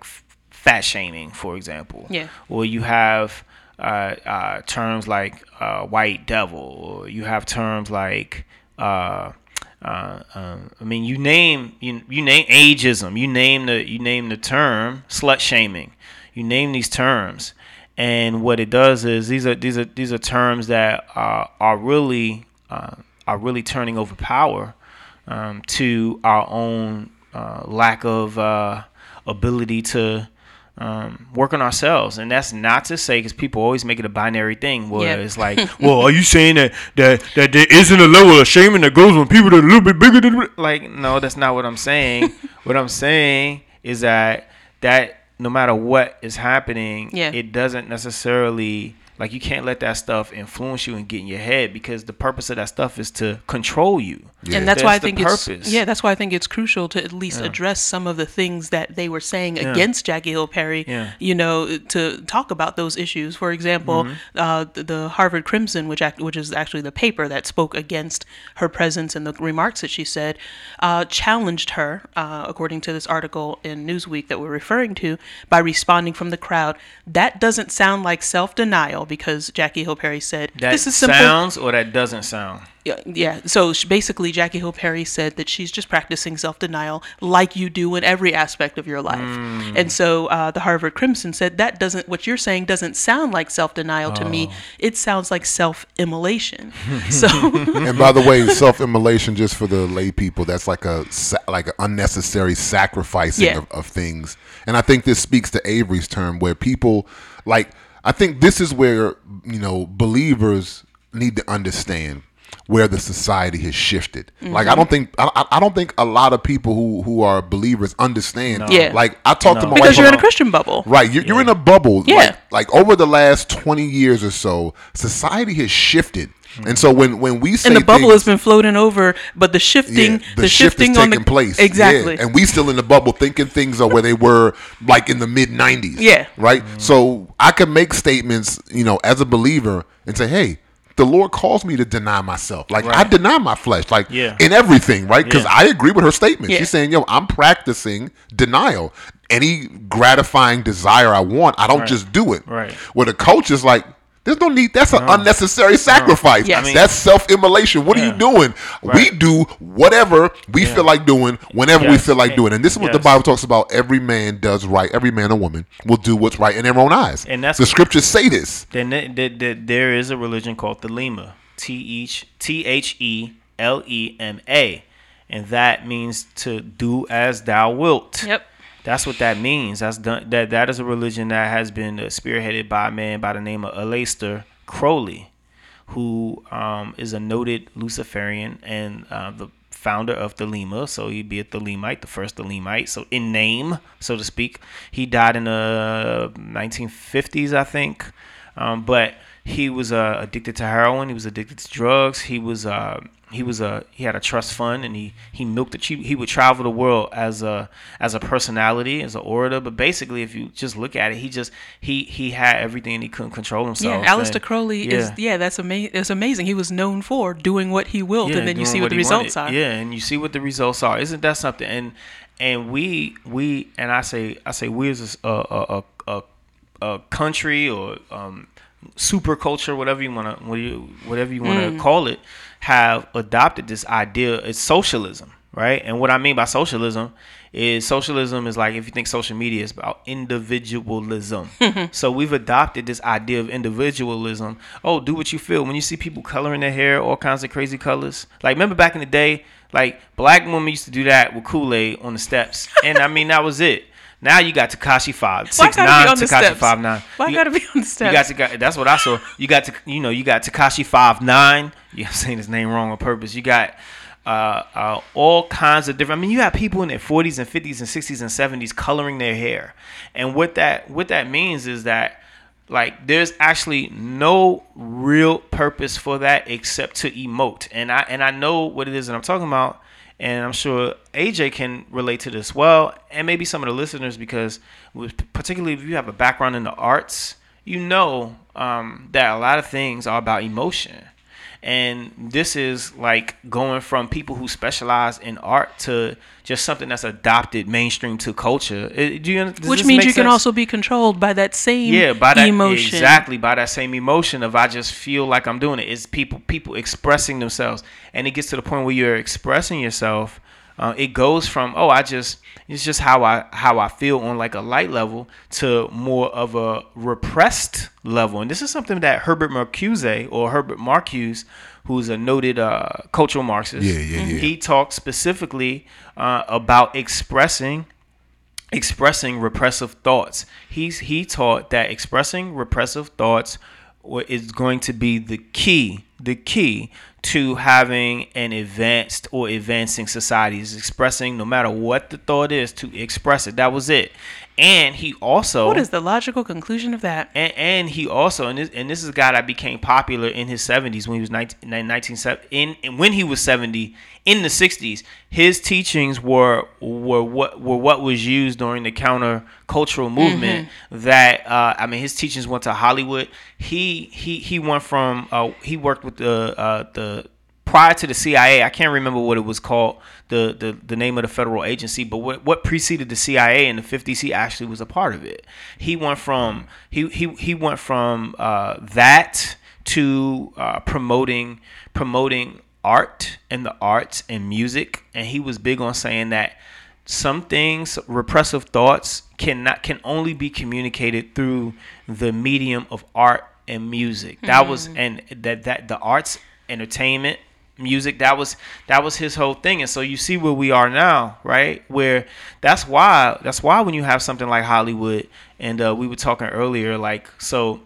S4: fat shaming, for example.
S3: Yeah.
S4: Or you have uh, uh, terms like uh, white devil, or you have terms like. Uh, uh, um, I mean, you name you, you name ageism. You name the you name the term slut shaming. You name these terms, and what it does is these are these are these are terms that are are really uh, are really turning over power um, to our own uh, lack of uh, ability to um, work on ourselves, and that's not to say because people always make it a binary thing where
S3: Yeah.
S4: it's like, well, are you saying that, that that there isn't a level of shaming that goes when people that are a little bit bigger than like? No, that's not what I'm saying. what I'm saying is that that no matter what is happening,
S3: Yeah.
S4: it doesn't necessarily like you can't let that stuff influence you and get in your head because the purpose of that stuff is to control you. Yeah.
S3: And that's why I
S4: That's the
S3: it's
S4: purpose.
S3: yeah, that's why I think it's crucial to at least address some of the things that they were saying against Jackie Hill Perry.
S4: Yeah. Mm-hmm.
S3: You know, to talk about those issues. For example, uh, the, the Harvard Crimson, which act, which is actually the paper that spoke against her presence and the remarks that she said, uh, challenged her, uh, according to this article in Newsweek that we're referring to, by responding from the crowd. That doesn't sound like self denial because Jackie Hill Perry said
S4: That
S3: this is simple.
S4: sounds or that doesn't sound.
S3: Yeah, yeah. So sh- basically, Jackie Hill Perry said that she's just practicing self denial like you do in every aspect of your life. And so uh, the Harvard Crimson said that doesn't, what you're saying doesn't sound like self denial to me. It sounds like self immolation. so,
S2: and by the way, self-immolation, just for the lay people, that's like a like an unnecessary sacrificing
S3: Yeah.
S2: of, of things. And I think this speaks to Avery's term, where people like. I think this is where you know believers need to understand where the society has shifted. Like I mm-hmm. don't think I, I- I don't think a lot of people who who are believers understand.
S3: Yeah.
S2: Like I talked to my
S3: because
S2: wife
S3: you're in a Christian bubble.
S2: Right, you're, you're in a bubble.
S3: Yeah.
S2: Like, like over the last twenty years or so, society has shifted, and so when when we say
S3: And the bubble
S2: things,
S3: has been floating over, but the shifting,
S2: yeah,
S3: the,
S2: the, shift
S3: shifting
S2: is
S3: on
S2: taking
S3: the
S2: place.
S3: exactly.
S2: Yeah, and we still in the bubble thinking things are where they were like in the mid '90s.
S3: Yeah.
S2: right. So I can make statements, you know, as a believer, and say, "Hey, the Lord calls me to deny myself. Like I deny my flesh, like
S4: Yeah.
S2: in everything, right? Because
S4: Yeah.
S2: I agree with her statement.
S3: Yeah.
S2: She's saying, "Yo, I'm practicing denial. Any gratifying desire I want, I don't
S4: Right.
S2: just do it.
S4: Right.
S2: Where the coach is like." There's no need. That's an unnecessary sacrifice.
S3: Yes. I mean-
S2: that's self-immolation. What are you
S4: Yeah.
S2: doing? We do whatever we
S4: Yeah.
S2: feel like doing whenever we feel like
S4: And-
S2: doing. And this is what the. Bible talks about. Every man does right. Every man or woman will do what's right in their own eyes.
S4: And that's-
S2: the scriptures say this.
S4: Then th- th- th- there is a religion called Thelema, T H T H E L E M A, and that means to do as thou wilt.
S3: Yep.
S4: That's what that means. That's done, that that is a religion that has been uh, spearheaded by a man by the name of Aleister Crowley, who um, is a noted Luciferian and uh, the founder of Thelema. So he'd be a Thelemite, the first Thelemite. So in name, so to speak, he died in the 1950s, I think. Um, but he was uh, addicted to heroin. He was addicted to drugs. He was uh, he was a he had a trust fund and he he milked it. He, he would travel the world as a as a personality, as an orator. But basically, if you just look at it, he just he he had everything and he couldn't control himself.
S3: Yeah, Aleister
S4: And-
S3: Crowley is yeah, that's amazing. It's amazing. He was known for doing what he willed, and then you see what the results
S4: wanted.
S3: are.
S4: Yeah, and you see what the results are. Isn't that something? And and we we and I say I say we as a a a, a, a country or um, super culture, whatever you want to whatever you want to
S3: Mm.
S4: call it, have adopted this idea. It's socialism, right? And what I mean by socialism is socialism is like if you think social media is about individualism. so we've adopted this idea of individualism. Oh, do what you feel. When you see people coloring their hair all kinds of crazy colors, like remember back in the day, like black women used to do that with Kool Aid on the steps, and I mean that was it. Now you got Takashi five six nine
S3: be on the
S4: Takashi five nine.
S3: Why
S4: You-
S3: gotta be on the steps?
S4: You got to that's what I saw. You got to you know you got Takashi five nine. Yeah, I'm saying his name wrong on purpose. You got uh, uh, all kinds of different. I mean, you have people in their 40s and 50s and 60s and 70s coloring their hair, and what that what that means is that like there's actually no real purpose for that except to emote. And I and I know what it is that I'm talking about, and I'm sure AJ can relate to this well, and maybe some of the listeners because particularly if you have a background in the arts, you know um, that a lot of things are about emotion. And this is like going from people who specialize in art to just something that's adopted mainstream to culture. It- do you,
S3: Which means you can also be controlled by that same
S4: yeah by that
S3: emotion.
S4: exactly by that same emotion of i just feel like i'm doing it it's people people expressing themselves and it gets to the point where you're expressing yourself uh, it goes from oh i just it's just how i how i feel on like a light level to more of a repressed level and this is something that herbert marcuse or herbert marcuse who's a noted uh, cultural marxist
S2: Yeah, yeah, yeah.
S4: he talks specifically uh, about expressing expressing repressive thoughts. He's he taught that expressing repressive thoughts is going to be the key, the key to having an advanced or advancing society. Is expressing no matter what the thought is to express it. That was it. And he also
S3: What is the logical conclusion of that?
S4: and, and he also and this, and this is a guy that became popular in his 70s when he was 19, 19 in, in when he was 70 in the 60s his teachings were were what were what was used during the counter cultural movement that uh, I mean his teachings went to Hollywood he he he went from uh, he worked with the uh, the prior to the CIA, I can't remember what it was called, the the, the name of the federal agency, but what, what preceded the CIA in the 50s, he actually was a part of it. He went from he he, he went from uh, that to uh, promoting promoting art and the arts and music, and he was big on saying that some things repressive thoughts cannot can only be communicated through the medium of art and music that was and that that the arts entertainment music that was that was his whole thing and so you see where we are now right where that's why that's why when you have something like hollywood and uh, we were talking earlier like so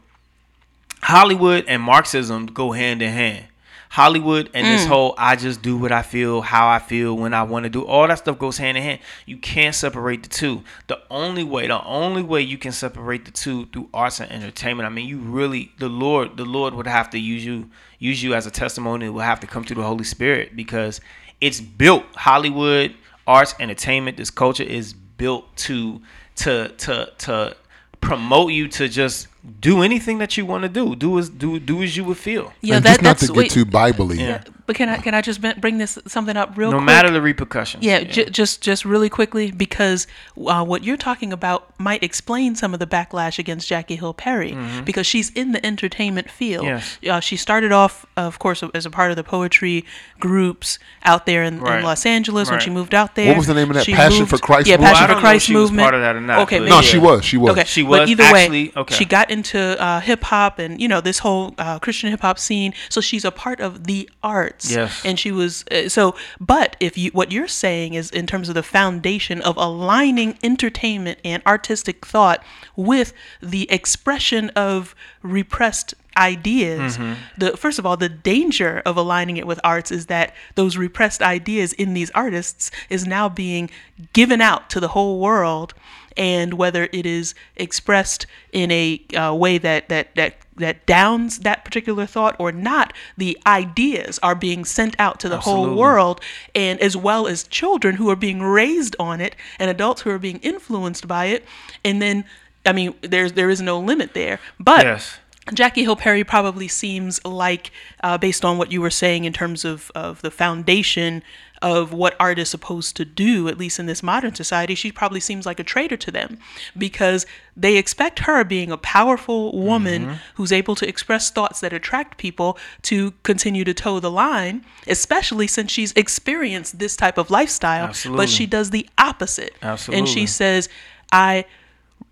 S4: Hollywood and Marxism go hand in hand. Hollywood and this mm. whole I just do what I feel, how I feel, when I want to do, all that stuff goes hand in hand. You can't separate the two. The only way, the only way you can separate the two through arts and entertainment. I mean, you really the Lord, the Lord would have to use you use you as a testimony. It will have to come through the Holy Spirit because it's built Hollywood, arts, entertainment, this culture is built to to to to promote you to just do anything that you want to do. Do as do do as you would feel.
S3: Yeah,
S2: and
S3: that,
S2: just not
S3: that's
S2: to
S3: wait,
S2: get too Bible-y.
S4: Yeah.
S3: But can I can I just bring this something up real
S4: no
S3: quick?
S4: matter the repercussions.
S3: Yeah, J- just just really quickly because uh, what you're talking about might explain some of the backlash against Jackie Hill Perry because she's in the entertainment field.
S4: Yes.
S3: Uh, she started off, of course, as a part of the poetry groups out there in,
S4: Right.
S3: in Los Angeles. When she moved out there, What
S2: was the name of that?
S3: she
S2: Passion for Christ
S3: Yeah. Passion
S4: Well,
S3: for
S4: don't know if
S3: Christ
S4: she was
S3: movement.
S4: part of that or not,
S3: Okay,
S2: No,
S3: maybe-
S2: she was. She was.
S3: Okay,
S4: She
S3: but
S4: was
S3: either
S4: actually-
S3: way,
S4: okay.
S3: she got into uh, hip hop and you know this whole uh, Christian hip hop scene. So she's a part of the arts.
S4: Yes.
S3: and she was uh, so. But if you what you're saying is in terms of the foundation of aligning entertainment and artistic thought with the expression of repressed ideas
S4: Mm-hmm.
S3: the first of all the danger of aligning it with arts is that those repressed ideas in these artists is now being given out to the whole world and whether it is expressed in a uh, way that that that that downs that particular thought or not the ideas are being sent out to the whole world and as well as children who are being raised on it and adults who are being influenced by it and then i mean there's there is no limit there but
S4: Yes.
S3: Jackie Hill Perry probably seems like, uh, based on what you were saying in terms of, of the foundation of what art is supposed to do, at least in this modern society, she probably seems like a traitor to them because they expect her, being a powerful woman who's able to express thoughts that attract people, to continue to toe the line, especially since she's experienced this type of lifestyle.
S4: Absolutely.
S3: But she does the opposite. And she says, I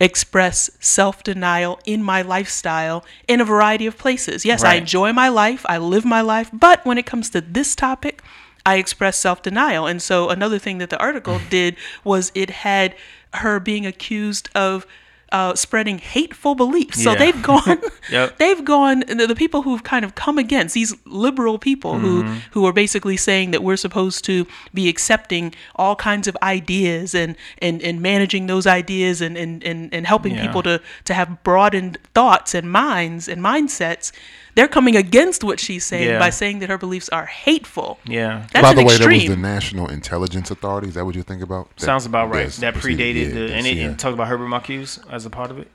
S3: express self denial in my lifestyle in a variety of places. Yes, I enjoy my life, I live my life, but when it comes to this topic, I express self denial. And so another thing that the article did was it had her being accused of uh, spreading hateful beliefs. So
S4: Yeah.
S3: they've gone,
S4: Yep.
S3: they've gone. The, the people who've kind of come against these liberal people who
S4: Mm-hmm.
S3: who are basically saying that we're supposed to be accepting all kinds of ideas and and, and managing those ideas and and, and, and helping
S4: Yeah.
S3: people to to have broadened thoughts and minds and mindsets. They're coming against what she's saying
S4: Yeah.
S3: by saying that her beliefs are hateful.
S4: Yeah.
S3: That's
S2: By
S3: an
S2: the way,
S3: extreme.
S2: that was the National Intelligence Authority. Is that what you think about? That-
S4: Sounds about right. that predated
S2: yeah,
S4: the, and
S2: that's-
S4: it,
S2: yeah.
S4: talked about Herbert Marcuse as a part of it.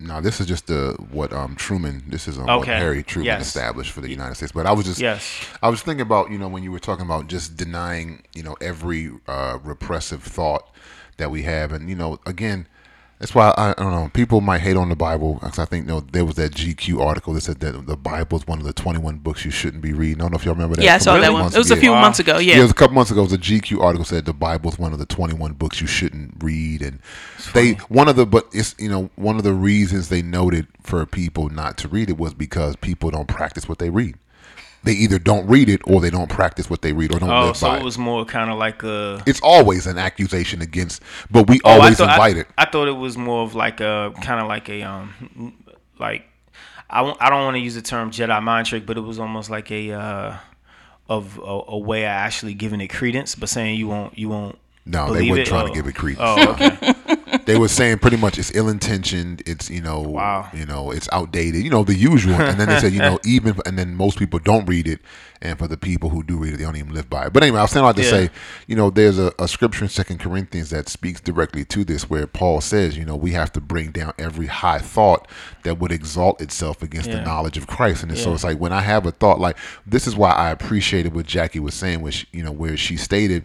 S2: No, this is just the what um Truman. This is um, what Harry Truman
S4: Yes.
S2: established for the United States. But I was just
S4: Yes.
S2: I was thinking about you know when you were talking about just denying you know every uh, repressive thought that we have, and you know again. That's why I, I don't know. People might hate on the Bible because I think you know, there was that GQ article that said that the Bible is one of the 21 books you shouldn't be reading. I don't know if y'all remember that.
S3: Yeah, I saw that one. It was a few
S4: Wow.
S3: months ago.
S2: Yeah.
S3: Yeah.
S2: it was a couple months ago. It was a GQ article said the Bible is one of the 21 books you shouldn't read, and they one of the but it's you know one of the reasons they noted for people not to read it was because people don't practice what they read. They either don't read it or they don't practice what they read or don't
S4: Oh,
S2: live
S4: so
S2: by
S4: it So
S2: it.
S4: was more kind of like a.
S2: It's always an accusation against, but we
S4: Oh, I
S2: always
S4: thought-
S2: invite it.
S4: I, I thought it was more of like a kind of like a um like I I don't want to use the term Jedi mind trick, but it was almost like a uh of a, a way of actually giving it credence, but saying you won't you won't.
S2: No, they weren't
S4: it?
S2: trying
S4: Oh.
S2: to give it credence.
S4: Oh, okay.
S2: they were saying pretty much it's ill intentioned. It's you know,
S4: Wow.
S2: you know, it's outdated. You know, the usual. And then they said, you know, even and then most people don't read it, and for the people who do read it, they don't even live by it. But anyway, I was saying all that to
S4: Yeah.
S2: say, you know, there's a, a scripture in Second Corinthians that speaks directly to this, where Paul says, you know, we have to bring down every high thought that would exalt itself against the knowledge of Christ. And so it's like when I have a thought, like this is why I appreciated what Jackie was saying, which you know, where she stated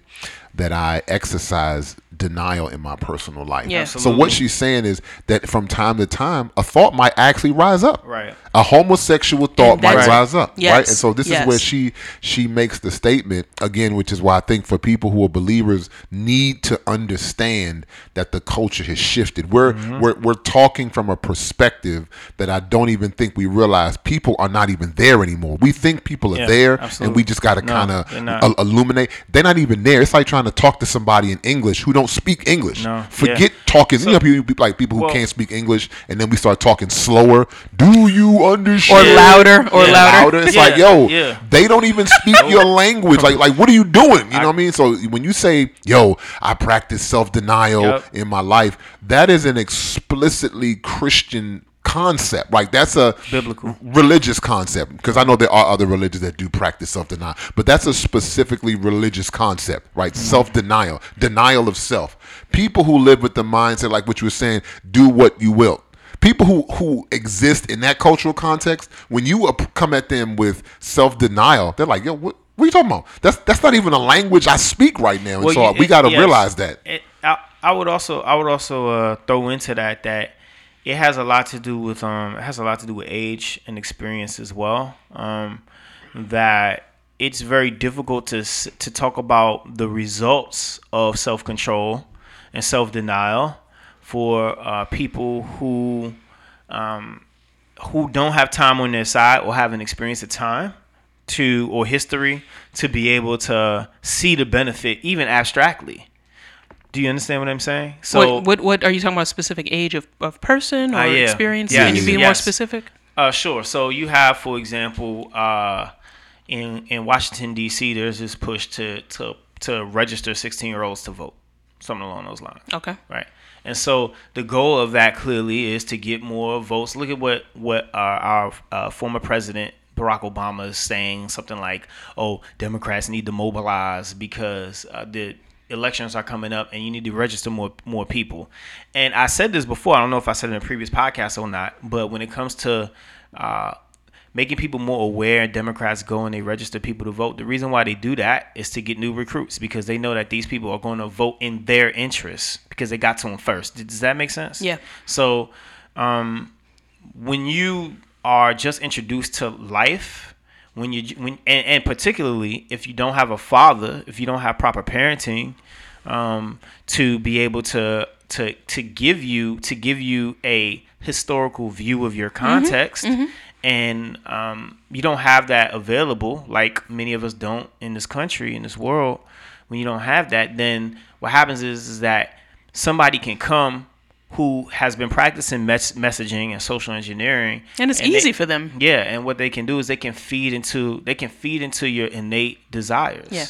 S2: that I exercise denial in my personal life.
S3: Yeah.
S2: So what she's saying is that from time to time, a thought might actually rise up.
S4: Right.
S2: A homosexual thought
S3: And
S2: might
S3: that's-
S2: rise up.
S3: Yes,
S2: Right. And so this is where she she makes the statement again, which is why I think for people who are believers need to understand that the culture has shifted. We're
S4: Mm-hmm.
S2: we're we're talking from a perspective that I don't even think we realize people are not even there anymore. We think people are
S4: Yeah,
S2: there, and we just got to
S4: No,
S2: kind of illuminate. They're not even there. It's like trying to talk to somebody in English who don't speak English.
S4: No,
S2: Forget
S4: yeah.
S2: talking. you know, people, like people who
S4: Well-
S2: can't speak English, and then we start talking slower. Do you understand?
S3: Or louder, or
S4: Yeah.
S3: louder.
S2: It's
S4: Yeah,
S2: like, yo,
S4: yeah.
S2: they don't even speak your language. Like, like, what are you doing? You know what I mean? So when you say, yo, I practice self denial
S4: Yep.
S2: in my life, that is an explicitly Christian concept. Like that's a
S4: Biblical.
S2: religious concept because I know there are other religions that do practice self denial, but that's a specifically religious concept, right? Self denial, denial of self. People who live with the mindset, like what you were saying, do what you will. People who who exist in that cultural context, when you come at them with self denial, they're like, yo, what? What are you talking about? That's that's not even a language I speak right now, and
S4: Well,
S2: so
S4: you-
S2: we got to
S4: yes.
S2: realize that.
S4: It, I, I would also I would also uh, throw into that that it has a lot to do with um it has a lot to do with age and experience as well. Um, that it's very difficult to to talk about the results of self control and self denial for uh, people who um, who don't have time on their side or haven't experienced the time to or history to be able to see the benefit even abstractly. Do you understand what I'm saying? So
S3: what, what what are you talking about? A specific age of, of person or
S4: Ah, yeah.
S3: experience?
S4: Yes,
S3: Can you be more specific?
S4: Uh, sure. So you have, for example, uh, in in Washington D.C., there's this push to to to register 16 year olds to vote, something along those lines.
S3: Okay.
S4: Right. And so the goal of that clearly is to get more votes. Look at what what uh, our uh, former president Barack Obama is saying. Something like, "Oh, Democrats need to mobilize because uh, the elections are coming up, and you need to register more more people." And I said this before. I don't know if I said it in a previous podcast or not, but when it comes to uh, making people more aware. Democrats go and they register people to vote. The reason why they do that is to get new recruits because they know that these people are going to vote in their interests because they got to them first. Does that make sense?
S3: Yeah.
S4: So, um, when you are just introduced to life, when you when and, and particularly if you don't have a father, if you don't have proper parenting, um, to be able to to to give you to give you a historical view of your context and um, you don't have that available like many of us don't in this country in this world when you don't have that then what happens is, is that somebody can come who has been practicing mes- messaging and social engineering
S3: And it's
S4: they-
S3: easy for them.
S4: yeah and what they can do is they can feed into they can feed into your innate desires
S3: Yeah.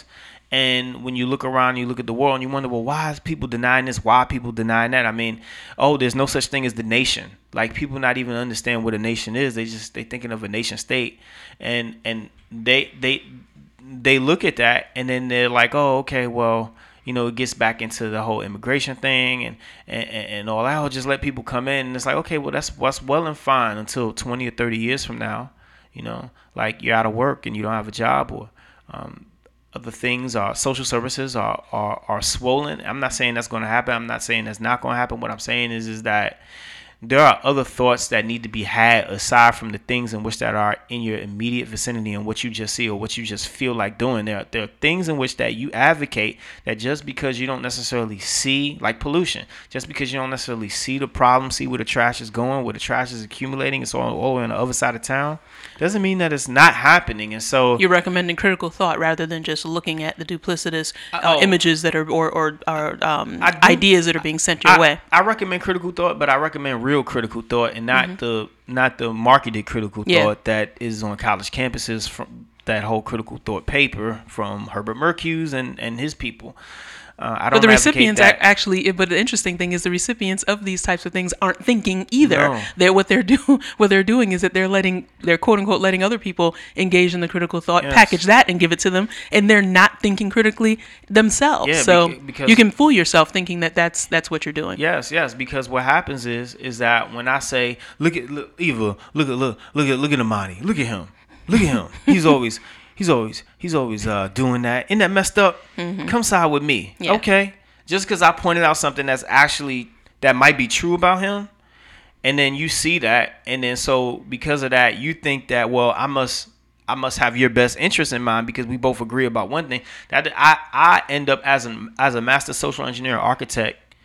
S4: and when you look around, you look at the world, and you wonder, well, why is people denying this? Why are people denying that? I mean, oh, there's no such thing as the nation. Like people not even understand what a nation is. They just they thinking of a nation state, and and they they they look at that, and then they're like, oh, okay, well, you know, it gets back into the whole immigration thing and and, and all that. I'll just let people come in, and it's like, okay, well, that's that's well and fine until 20 or 30 years from now. You know, like you're out of work and you don't have a job, or um, other things are social services are, are are swollen. I'm not saying that's going to happen. I'm not saying that's not going to happen. What I'm saying is is that there are other thoughts that need to be had aside from the things in which that are in your immediate vicinity and what you just see or what you just feel like doing. There, are, there are things in which that you advocate that just because you don't necessarily see, like pollution, just because you don't necessarily see the problem, see where the trash is going, where the trash is accumulating, it's all, all on the other side of town, doesn't mean that it's not happening. And so
S3: You're recommending critical thought rather than just looking at the duplicitous uh,
S4: oh.
S3: images that are or or, or um,
S4: do-
S3: ideas that are being sent your
S4: I,
S3: way.
S4: I recommend critical thought, but I recommend real critical thought and not the not the marketed critical
S3: Mm-hmm. Yeah.
S4: thought that is on college campuses from that whole critical thought paper from Herbert Marcuse and and his people. Uh, I don't
S3: But the recipients
S4: that.
S3: ac- actually, but the interesting thing is the recipients of these types of things aren't thinking either.
S4: No.
S3: They're what they're do what they're doing is that they're letting they're quote unquote letting other people engage in the critical thought,
S4: Yes.
S3: package that and give it to them, and they're not thinking critically themselves.
S4: Yeah,
S3: so
S4: beca- because-
S3: you can fool yourself thinking that that's that's what you're doing.
S4: Yes, yes, because what happens is is that when I say look at look, Eva, look at look look at look at Amani, look at him, look at him. He's always he's always he's always uh, doing that. Isn't that messed up? Mm-hmm. Come side with me,
S3: Yeah.
S4: okay? Just because I pointed out something that's actually that might be true about him, and then you see that, and then so because of that, you think that well, I must. I must have your best interest in mind because we both agree about one thing. That I, I end up as an as a master social engineer architect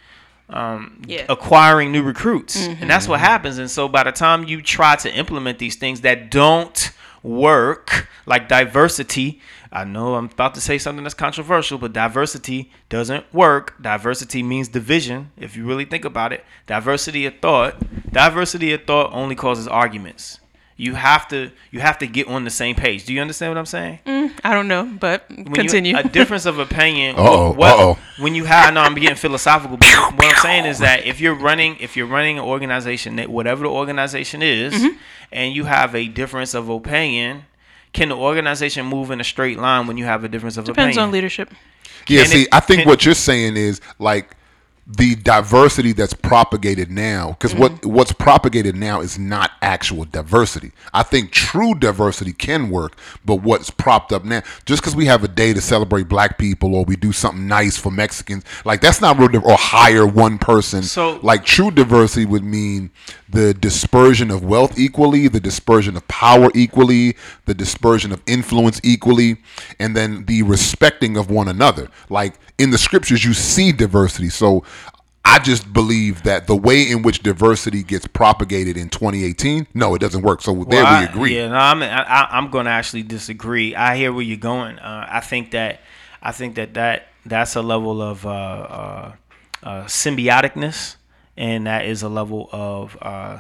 S4: um,
S3: Yeah.
S4: acquiring new recruits. And that's what mm-hmm. happens. And so by the time you try to implement these things that don't work, like diversity, I know I'm about to say something that's controversial, but diversity doesn't work. Diversity means division, if you really think about it. Diversity of thought, diversity of thought only causes arguments. You have to you have to get on the same page. Do you understand what I'm saying?
S3: I don't know, but
S4: when
S3: continue.
S4: You, a difference of opinion.
S2: Uh-oh,
S4: what-
S2: uh-oh.
S4: When you have, I know I'm getting philosophical, but what I'm saying is that if you're running, if you're running an organization, that whatever the organization is,
S3: Mm-hmm.
S4: and you have a difference of opinion, can the organization move in a straight line when you have a difference of
S3: Depends
S4: opinion?
S3: Depends on leadership.
S2: Yeah,
S4: Can
S2: see,
S4: it-
S2: I think
S4: can-
S2: what you're saying is like the diversity that's propagated now because what
S3: Mm-hmm.
S2: what's propagated now is not actual diversity i think true diversity can work but what's propped up now just because we have a day to celebrate black people or we do something nice for mexicans like that's not real or hire one person
S4: So-
S2: like true diversity would mean the dispersion of wealth equally the dispersion of power equally the dispersion of influence equally and then the respecting of one another like in the scriptures you see diversity so I just believe that the way in which diversity gets propagated in 2018, no, it doesn't work. So there
S4: Well,
S2: we agree.
S4: yeah, no, I'm I, I'm going to actually disagree. I hear where you're going. Uh, I think that I think that that that's a level of uh, uh, uh, symbioticness, and that is a level of uh,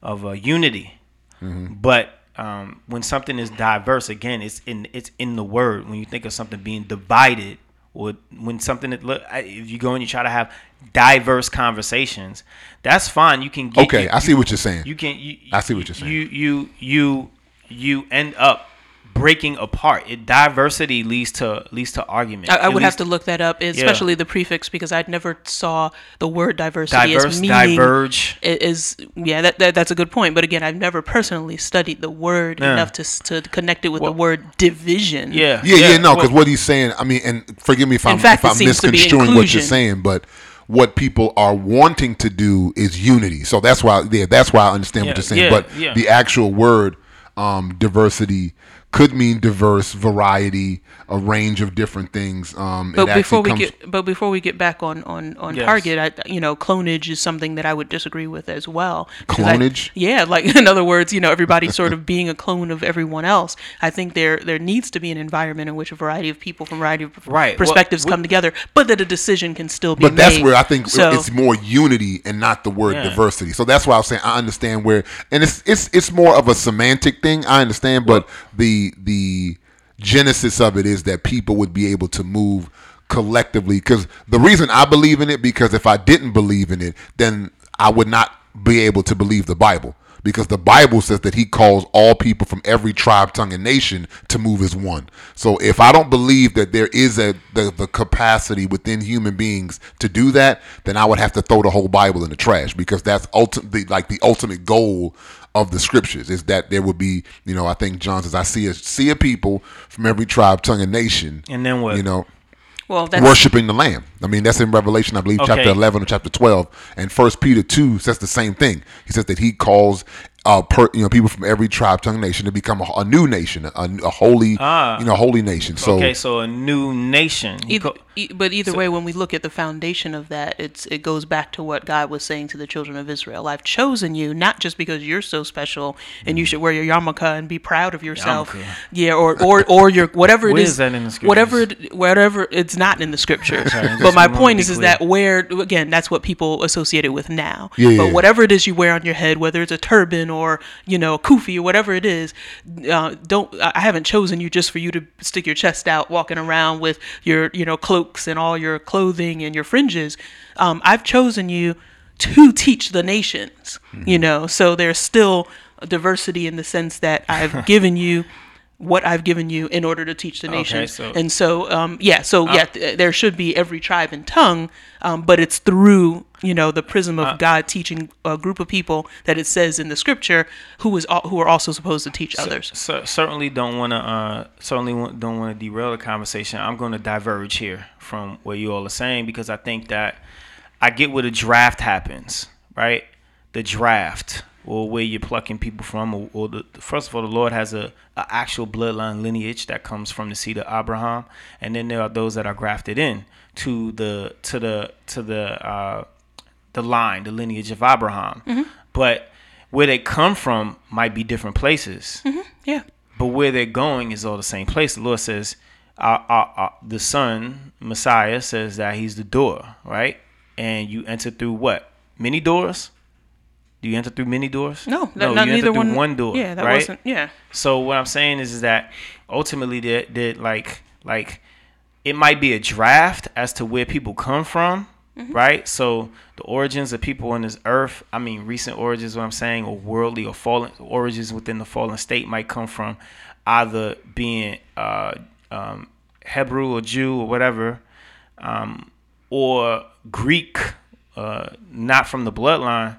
S4: of uh, unity. But um, when something is diverse, again, it's in it's in the word. When you think of something being divided, or when something that look, if you go and you try to have diverse conversations, that's fine. You can get
S2: Okay,
S4: you-
S2: I see what you're saying.
S4: you can. You,
S2: I see what you're saying.
S4: You you you you end up breaking apart. It diversity leads to leads to argument.
S3: I, I would
S4: leads
S3: have to look that up, especially the prefix, because I never saw the word diversity
S4: diverse,
S3: as meaning
S4: diverge.
S3: is yeah that, that that's a good point. But again, I've never personally studied the word
S4: Yeah.
S3: enough to to connect it with
S4: Well-
S3: the word division.
S4: Yeah,
S2: Yeah, yeah, no,
S4: well-
S2: because what he's saying, I mean, and forgive me if I'm,
S3: fact,
S2: if I'm
S3: it seems to be
S2: misconstruing what you're saying, but what people are wanting to do is unity. So that's why, yeah, that's why I understand
S4: Yeah,
S2: what you're saying.
S4: yeah,
S2: but
S4: yeah.
S2: the actual word um, diversity could mean diverse, variety, a range of different things. Um,
S3: But
S2: it
S3: before we
S2: comes,
S3: get but before we get back on on on
S4: Yes.
S3: target, I you know clonage is something that I would disagree with as well. 'Cause I-
S2: Clonage?
S3: yeah, like in other words, you know, everybody sort of being a clone of everyone else. I think there there needs to be an environment in which a variety of people from a variety of
S4: Right. Well,
S3: perspectives
S4: we-
S3: come together, but that a decision can still be
S2: But
S3: made.
S2: that's where I think
S3: so,
S2: it's more unity and not the word
S4: Yeah.
S2: diversity. So that's why I was saying I understand where, and it's it's it's more of a semantic thing. I understand, but the the genesis of it is that people would be able to move collectively. Because the reason I believe in it, because if I didn't believe in it, then I would not be able to believe the Bible. Because the Bible says that He calls all people from every tribe, tongue, and nation to move as one. So if I don't believe that there is a the, the capacity within human beings to do that, then I would have to throw the whole Bible in the trash because that's ultimately like the ultimate goal of the scriptures is that there would be, you know, I think John says, I see a see a people from every tribe, tongue, and nation.
S4: And then what?
S2: You know,
S3: well, that's
S2: worshiping the Lamb. I mean, that's in Revelation, I believe, chapter eleven or chapter twelve, and First Peter two says the same thing. He says that he calls, uh, per, you know, people from every tribe, tongue, nation to become a, a new nation, a, a holy,
S4: Ah.
S2: you know, holy nation. So
S4: okay, so a new nation.
S3: Either,
S4: co-
S3: e- but either way, when we look at the foundation of that, it's it goes back to what God was saying to the children of Israel. I've chosen you not just because you're so special and you should wear your yarmulke and be proud of yourself.
S4: Yarmulke.
S3: Yeah, or or or your whatever it is.
S4: is that in the
S3: Whatever it- whatever it's not in the scriptures.
S4: just
S3: but my point is is that where again that's what people associate it with now.
S2: Yeah,
S3: but
S2: yeah.
S3: whatever it is you wear on your head, whether it's a turban or you know a kufi or whatever it is, uh, don't I haven't chosen you just for you to stick your chest out walking around with your you know cloaks and all your clothing and your fringes. Um, I've chosen you to teach the nations. You know, so there's still diversity in the sense that I've given you. What I've given you in order to teach the nations,
S4: so-
S3: and so um, yeah, so yeah, th- there should be every tribe and tongue, um, but it's through you know the prism of God teaching a group of people that it says in the scripture who is al- who are also supposed to teach others.
S4: cer- certainly don't want to uh, certainly don't want to derail the conversation. I'm going to diverge here from what you all are saying because I think that I get where the draft happens, right? The draft, or where you're plucking people from, or, or the first of all, the Lord has a, a actual bloodline lineage that comes from the seed of Abraham, and then there are those that are grafted in to the to the to the uh, the line, the lineage of Abraham, mm-hmm. but where they come from might be different places mm-hmm.
S3: Yeah,
S4: but where they're going is all the same place. The Lord says, our, our, our, the Son, Messiah, says that He's the door, right? And you enter through what? Many doors? Do you enter through many doors?
S3: no, that,
S4: no,
S3: not
S4: you
S3: neither
S4: enter through
S3: one.
S4: one door.
S3: Yeah, that
S4: right?
S3: wasn't. Yeah,
S4: So what I'm saying is, is that ultimately that that like like it might be a draft as to where people come from, right? So the origins of people on this earth, I mean recent origins what I'm saying, or worldly or fallen origins within the fallen state might come from either being uh um Hebrew or Jew or whatever, um, or Greek, uh, not from the bloodline,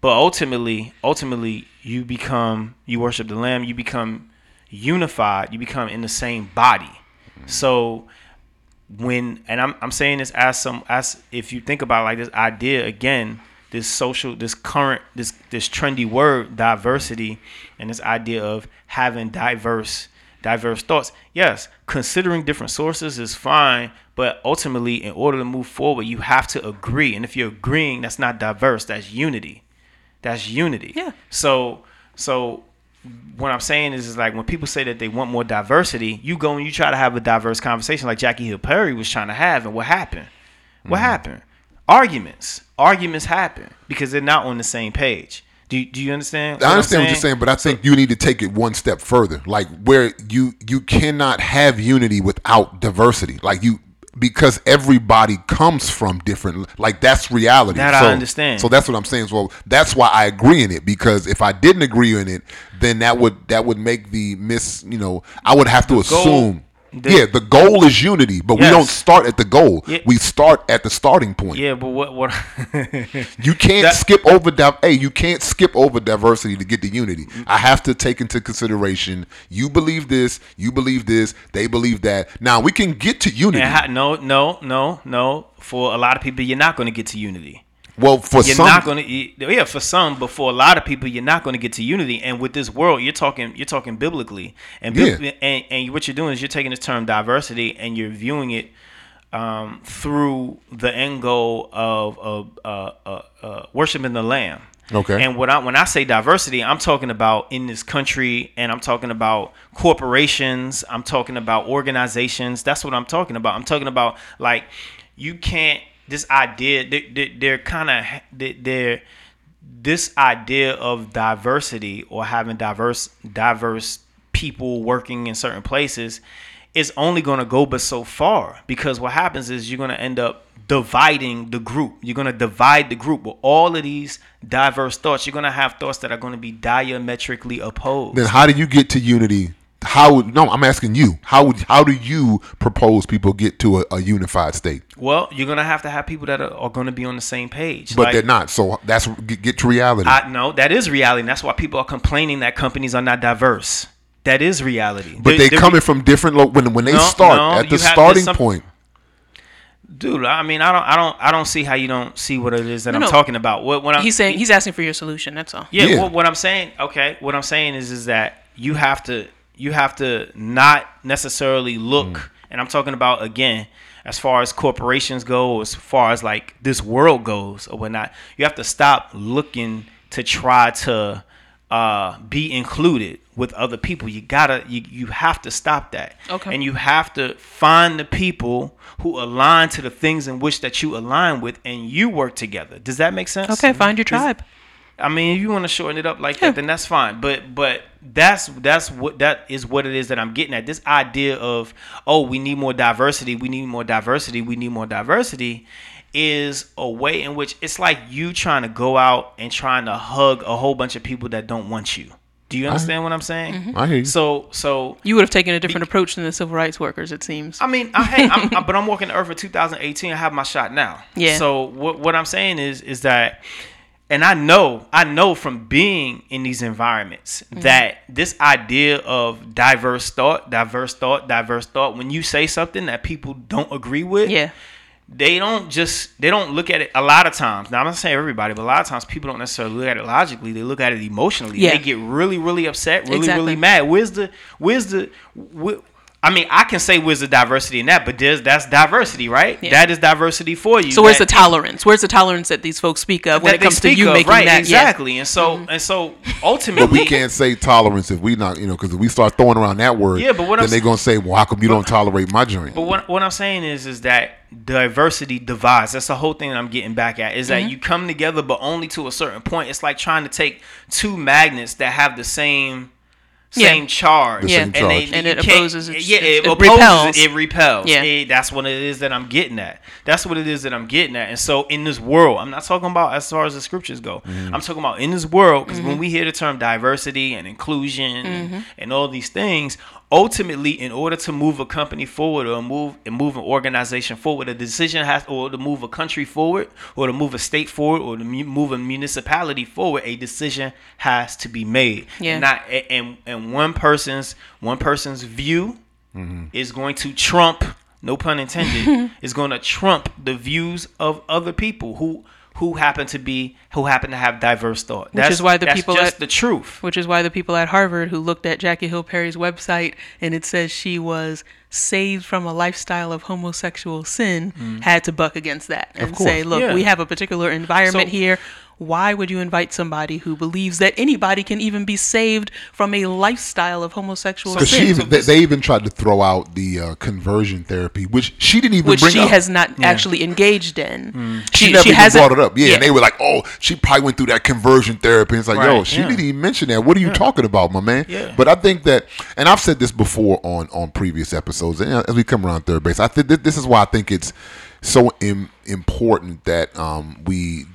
S4: but ultimately, ultimately, you become you worship the Lamb. You become unified. You become in the same body. Mm-hmm. So when and I'm I'm saying this as some as if you think about like this idea again, this social, this current, this this trendy word diversity, and this idea of having diverse diverse thoughts. Yes, considering different sources is fine, but ultimately, in order to move forward, you have to agree. And if you're agreeing, that's not diverse. That's unity. That's unity.
S3: Yeah.
S4: So so what I'm saying is, is like when people say that they want more diversity, you go and you try to have a diverse conversation like Jackie Hill Perry was trying to have, and what happened? What
S2: Mm-hmm.
S4: happened? Arguments. Arguments happen because they're not on the same page. Do you, do you understand?
S2: I understand what you're saying, but I think you need to take it one step further. Like where you you cannot have unity without diversity. Like you because everybody comes from different like that's reality
S4: That I understand.
S2: so that's what i'm saying well that's why i agree in it because if i didn't agree in it then that would that would make the miss you know i would have to
S4: goal-
S2: assume
S4: the-
S2: yeah the goal is unity but we don't start at the goal.
S4: Yeah.
S2: we start at the starting point.
S4: Yeah, but what what
S2: you can't
S4: That-
S2: skip over di- hey you can't skip over diversity to get to unity. I have to take into consideration you believe this you believe this they believe that. Now we can get to unity.
S4: how, no no no no. For a lot of people you're not going to get to unity.
S2: Well for
S4: You're
S2: some
S4: not going to yeah for some, but for a lot of people you're not going to get to unity. And with this world, you're talking you're talking biblically, and
S2: Yeah.
S4: and, and what you're doing is you're taking this term diversity and you're viewing it um, through the end goal of of uh, uh, uh, worshiping the Lamb.
S2: Okay.
S4: And what I when I say diversity, I'm talking about in this country, and I'm talking about corporations. I'm talking about organizations. That's what I'm talking about. I'm talking about like you can't this idea. They, they, they're kind of they, they're this idea of diversity or having diverse diverse people working in certain places is only going to go but so far. Because what happens is you're going to end up dividing the group. You're going to divide the group with all of these diverse thoughts. You're going to have thoughts that are going to be diametrically opposed.
S2: Then how do you get to unity how would no i'm asking you how would how do you propose people get to a, a unified state
S4: well you're going to have to have people that are, are going to be on the same page
S2: but
S4: Like,
S2: they're not so that's get, get to reality
S4: I know that is reality and that's why people are complaining that companies are not diverse that is reality
S2: but
S4: The-
S2: they
S4: the-
S2: coming from different lo- when when they
S4: No,
S2: start
S4: no,
S2: at the
S4: have-
S2: starting
S4: some-
S2: point
S4: dude i mean i don't i don't i don't see how you don't see what it is that
S3: No,
S4: i'm
S3: no.
S4: talking about what when i'm
S3: He's saying he's asking for your solution. That's all.
S4: yeah,
S2: Yeah.
S4: What, what i'm saying okay what i'm saying is is that you have to you have to not necessarily look
S2: Mm.
S4: and i'm talking about again as far as corporations go as far as like this world goes or whatnot you have to stop looking to try to uh, be included with other people you gotta you, you have to stop that
S3: Okay.
S4: and you have to find the people who align to the things in which that you align with and you work together does that make sense
S3: Okay, find your
S4: Is-
S3: tribe.
S4: I mean, if you want to shorten it up like
S3: Yeah.
S4: that, then that's fine. But but that's that's what that is what it is that I'm getting at. This idea of oh, we need more diversity, we need more diversity, we need more diversity is a way in which it's like you trying to go out and trying to hug a whole bunch of people that don't want you. Do you understand what I'm saying?
S3: Mm-hmm.
S2: I hear you.
S4: So so
S3: You would have taken a different approach than the civil rights workers, it seems.
S4: I mean, I, hey, I'm, I, but I'm walking the earth for 2018. I have my shot now.
S3: Yeah.
S4: So what what I'm saying is is that, and I know I know from being in these environments
S3: Mm-hmm.
S4: that this idea of diverse thought, diverse thought, diverse thought. When you say something that people don't agree with,
S3: yeah.
S4: they don't just they don't look at it a lot of times. Now I'm not saying everybody, but a lot of times people don't necessarily look at it logically. They look at it emotionally.
S3: Yeah.
S4: They get really really upset, really
S3: Exactly.
S4: really mad. Where's the where's the wh- I mean, I can say where's the diversity in that, but there's that's diversity, right?
S3: Yeah.
S4: That is diversity for you.
S3: So where's the tolerance? Where's the tolerance that these folks speak of when it comes to you
S4: of,
S3: making
S4: right?
S3: that? Yeah.
S4: exactly. And so
S3: Mm-hmm.
S4: and so ultimately,
S2: But we can't say tolerance if we not, you know, because if we start throwing around that word,
S4: Yeah, but what
S2: then
S4: I'm
S2: they're gonna say, "Well, how come you don't tolerate my joint?"
S4: But what, what I'm saying is is that diversity divides. That's the whole thing that I'm getting back at. Is
S3: Mm-hmm.
S4: that you come together, but only to a certain point. It's like trying to take two magnets that have the same
S3: Yeah.
S4: same charge,
S2: The same
S4: and, they.
S3: And it opposes it-
S4: Yeah, it,
S3: it
S4: opposes.
S3: repels.
S4: It repels.
S3: Yeah.
S4: It- that's what it is that I'm getting at. That's what it is that I'm getting at. And so in this world, I'm not talking about as far as the scriptures go. Mm-hmm. I'm talking about in this world because when mm-hmm. we hear the term diversity and inclusion and, mm-hmm. and all these things, ultimately, in order to move a company forward or move and move an organization forward, a decision has or to move a country forward or to move a state forward or to move a municipality forward, a decision has to be made.
S3: Yeah.
S4: And not and and one person's one person's view mm-hmm. is going to trump no pun intended is going to trump the views of other people who who happen to be who happen to have diverse thought
S3: Which is why the
S4: that's
S3: people
S4: just
S3: at-
S4: the truth
S3: Which is why the people at Harvard who looked at Jackie Hill Perry's website and it says she was saved from a lifestyle of homosexual sin
S4: Mm.
S3: had to buck against that and say, look,
S4: Yeah.
S3: we have a particular environment
S4: So-
S3: here. Why would you invite somebody who believes that anybody can even be saved from a lifestyle of homosexual
S2: Because she
S3: sin?
S2: even they, they even tried to throw out the uh, conversion therapy, which she didn't even
S3: which
S2: bring
S3: she
S2: up.
S3: has not actually engaged in.
S2: Mm. she, never even brought it up. Yeah, and they were like, "Oh, she probably went through that conversion therapy." And it's like, yo, she
S4: yeah.
S2: didn't even mention that. What are you talking about, my man?
S4: Yeah.
S2: But I think that, and I've said this before on on previous episodes, and uh, as we come around third base, I think this is why I think it's so Im- important that um, we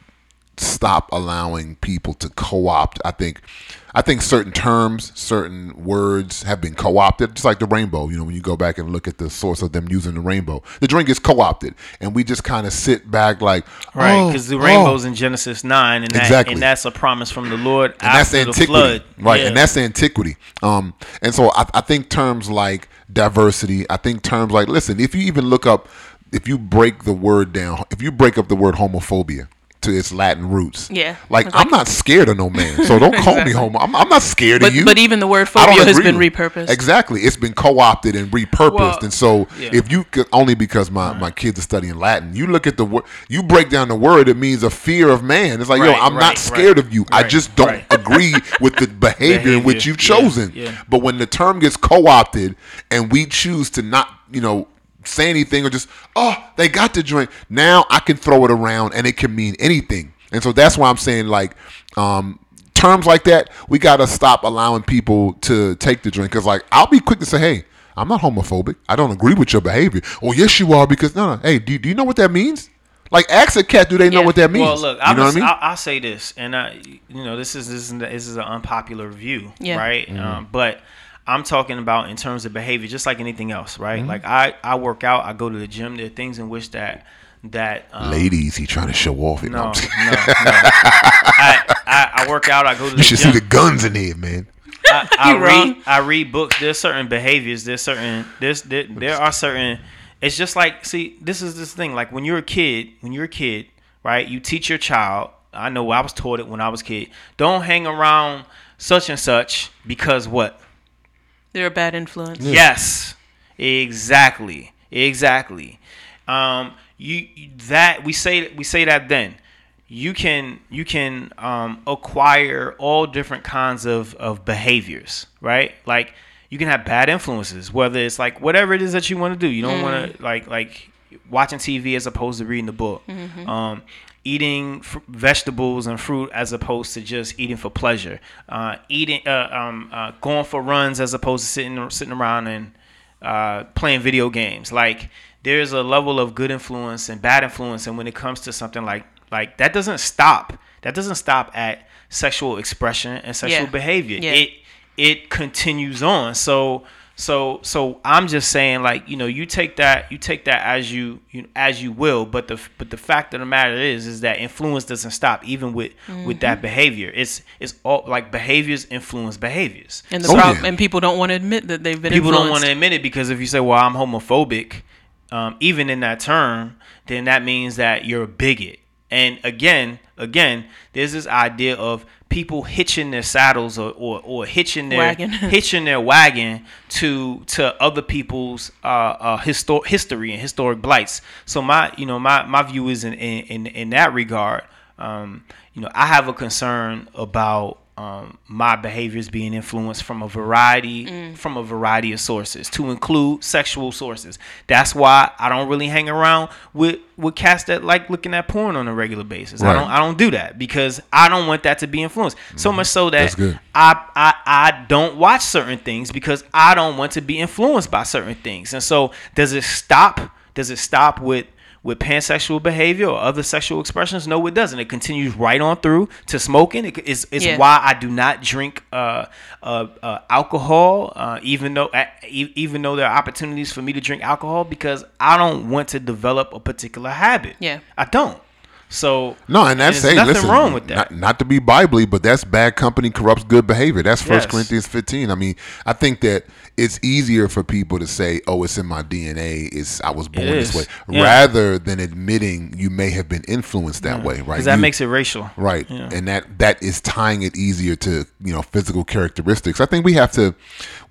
S2: stop allowing people to co-opt. I think I think certain terms, certain words have been co-opted, just like the rainbow. You know, when you go back and look at the source of them using the rainbow, the drink is co-opted, and we just kind of sit back like,
S4: Right,
S2: oh,
S4: because the
S2: oh.
S4: rainbow's in Genesis nine, and that,
S2: Exactly.
S4: and that's a promise from the Lord
S2: and that's
S4: after the
S2: antiquity,
S4: flood.
S2: right?
S4: Yeah.
S2: And that's antiquity. Um, and so I, I think terms like diversity. I think terms like listen. If you even look up, if you break the word down, if you break up the word homophobia to its Latin roots,
S3: Yeah.
S2: like, I'm not scared of no man, so don't call me homo. I'm, I'm not scared
S3: But-
S2: of you.
S3: but even the word phobia has been repurposed.
S2: Exactly, it's been co-opted and repurposed,
S4: Well,
S2: and so
S4: yeah.
S2: if you could only because my, my kids are studying Latin, you look at the word, you break down the word, it means a fear of man. It's like, yo, I'm
S4: right,
S2: not scared
S4: right,
S2: of you. I just don't
S4: right.
S2: agree with the behavior in which you've
S4: yeah,
S2: chosen.
S4: yeah.
S2: But when the term gets co-opted and we choose to not, you know, say anything or just, oh, they got the drink. Now I can throw it around and it can mean anything. And so that's why I'm saying like um terms like that, we gotta stop allowing people to take the drink. Cause like I'll be quick to say, hey, I'm not homophobic. I don't agree with your behavior. Oh yes you are because no no hey, do, do you know what that means? Like ask a cat, do they know
S3: Yeah.
S2: what that means?
S4: Well, look,
S2: you
S4: I'm
S2: know what I mean?
S4: I'll, I'll say this, and I, you know, this is this is this is an unpopular view,
S3: Yeah.
S4: right?
S2: Mm-hmm.
S4: Um, but I'm talking about in terms of behavior, just like anything else, right?
S2: Mm-hmm.
S4: Like I, I work out, I go to the gym. There are things in which that that um,
S2: Ladies, he trying to show off it.
S4: no,
S2: I'm
S4: no, no. I, I, I work out. I go to the
S2: you should
S4: gym.
S2: see the guns in here, man.
S4: I, I
S3: You wrong.
S4: read I read books. There's certain behaviors. There's certain there's there, there are certain. It's just like see this is this thing like when you're a kid when you're a kid right you teach your child. I know I was taught it when I was a kid. Don't hang around such and such because what?
S3: They're a bad influence.
S4: Yes, exactly, exactly. Um, you that we say we say that then you can you can um, acquire all different kinds of of behaviors, right? Like you can have bad influences, whether it's like whatever it is that you want to do. You don't want to like like watching TV as opposed to reading the book. Um, eating fr- vegetables and fruit as opposed to just eating for pleasure. Uh, eating, uh, um, uh, going for runs as opposed to sitting sitting around and uh, playing video games. Like there's a level of good influence and bad influence, and when it comes to something like like that doesn't stop. That doesn't stop at sexual expression and sexual
S3: Yeah.
S4: behavior.
S3: Yeah.
S4: It it continues on. So so so I'm just saying like you know you take that you take that as you, you as you will, but the but the fact of the matter is is that influence doesn't stop even with with that behavior. It's it's all like behaviors influence behaviors.
S3: And the
S2: Oh,
S3: problem,
S2: yeah.
S3: and people don't want to admit that they've been
S4: People don't want to admit it because if you say, "Well, I'm homophobic," um, even in that term, then that means that you're a bigot. And again, again, there's this idea of people hitching their saddles or, or, or hitching their
S3: Wagon.
S4: hitching their wagon to to other people's uh, uh, histor- history and historic blights. So my you know my, my view is in in, in, in that regard. Um, you know, I have a concern about um, my behaviors being influenced from a variety from a variety of sources, to include sexual sources. That's why I don't really hang around with with cats that like looking at porn on a regular basis. I don't I don't do that because I don't want that to be influenced. So much so that
S2: That's good.
S4: I, I I don't watch certain things because I don't want to be influenced by certain things. And so does it stop? Does it stop with with pansexual behavior or other sexual expressions? No, it doesn't. It continues right on through to smoking. It's it's
S3: Yeah.
S4: why I do not drink uh, uh, uh, alcohol, uh, even though even though there are opportunities for me to drink alcohol because I don't want to develop a particular habit.
S3: Yeah.
S4: I don't. So
S2: No, and that's
S4: there's
S2: hey,
S4: nothing
S2: listen,
S4: wrong with that.
S2: Not, not to be biblically, but that's bad company corrupts good behavior. That's First
S4: Yes.
S2: Corinthians 15. I mean, I think that it's easier for people to say, "Oh, it's in my DNA. It's I was born this way,"
S4: Yeah.
S2: rather than admitting you may have been influenced that mm. way. Right?
S4: because that
S2: You-
S4: makes it racial.
S2: right
S4: Yeah.
S2: and that that is tying it easier to you know physical characteristics i think we have to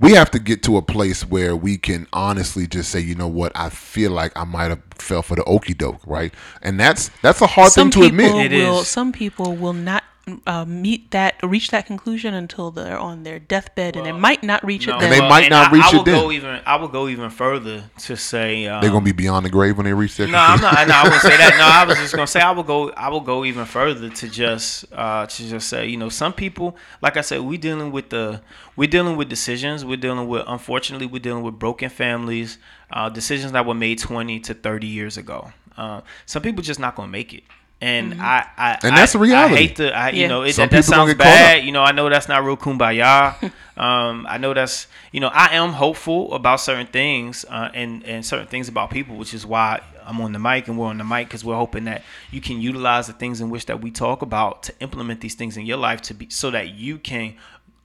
S2: we have to get to a place where we can honestly just say you know what i feel like i might have fell for the okey doke, right? And that's that's a hard
S3: some
S2: thing to admit.
S4: It
S3: will
S4: is.
S3: some people will not uh, meet that reach that conclusion until they're on their deathbed and they might not reach
S4: No,
S3: it then.
S2: they might not
S4: I,
S2: reach
S4: I
S2: it
S4: will go
S2: then.
S4: even. I will go even further to say um,
S2: They're gonna be beyond the grave when they reach that.
S4: No, I'm not. No, I wouldn't say that. No, I was just gonna say I will go. I will go even further to just uh, to just say, you know, some people, like I said, we dealing with the we're dealing with decisions. We're dealing with unfortunately we're dealing with broken families, uh, decisions that were made 20 to 30 years ago. Uh, some people just not gonna make it. And I, I,
S2: And that's the reality.
S4: I hate to, I,
S3: Yeah.
S4: you know, it, that, that sounds bad. You know, I know that's not real kumbaya. um, I know that's, you know, I am hopeful about certain things uh, and and certain things about people, which is why I'm on the mic and we're on the mic because we're hoping that you can utilize the things in which that we talk about to implement these things in your life to be so that you can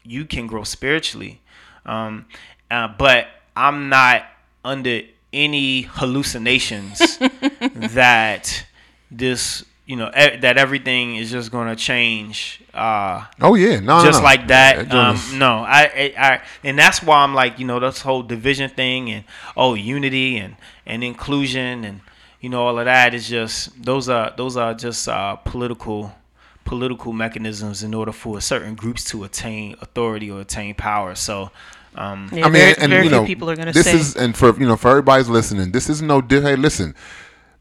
S4: you can grow spiritually. Um, uh, but I'm not under any hallucinations that this you know e- that everything is just going to change uh
S2: Oh yeah, no, no,
S4: just
S2: no.
S4: like that.
S2: joint
S4: Um,
S2: is-
S4: no, I, I, I, and that's why I'm like, you know, this whole division thing and oh, unity and and inclusion and you know all of that is just those are those are just uh, political political mechanisms in order for certain groups to attain authority or attain power. So. Um,
S3: Yeah,
S2: I mean,
S3: very,
S2: and
S3: very
S2: you
S3: few
S2: know,
S3: people are going to
S2: this
S3: say
S2: is and for you know for everybody's listening, this is no di- hey listen.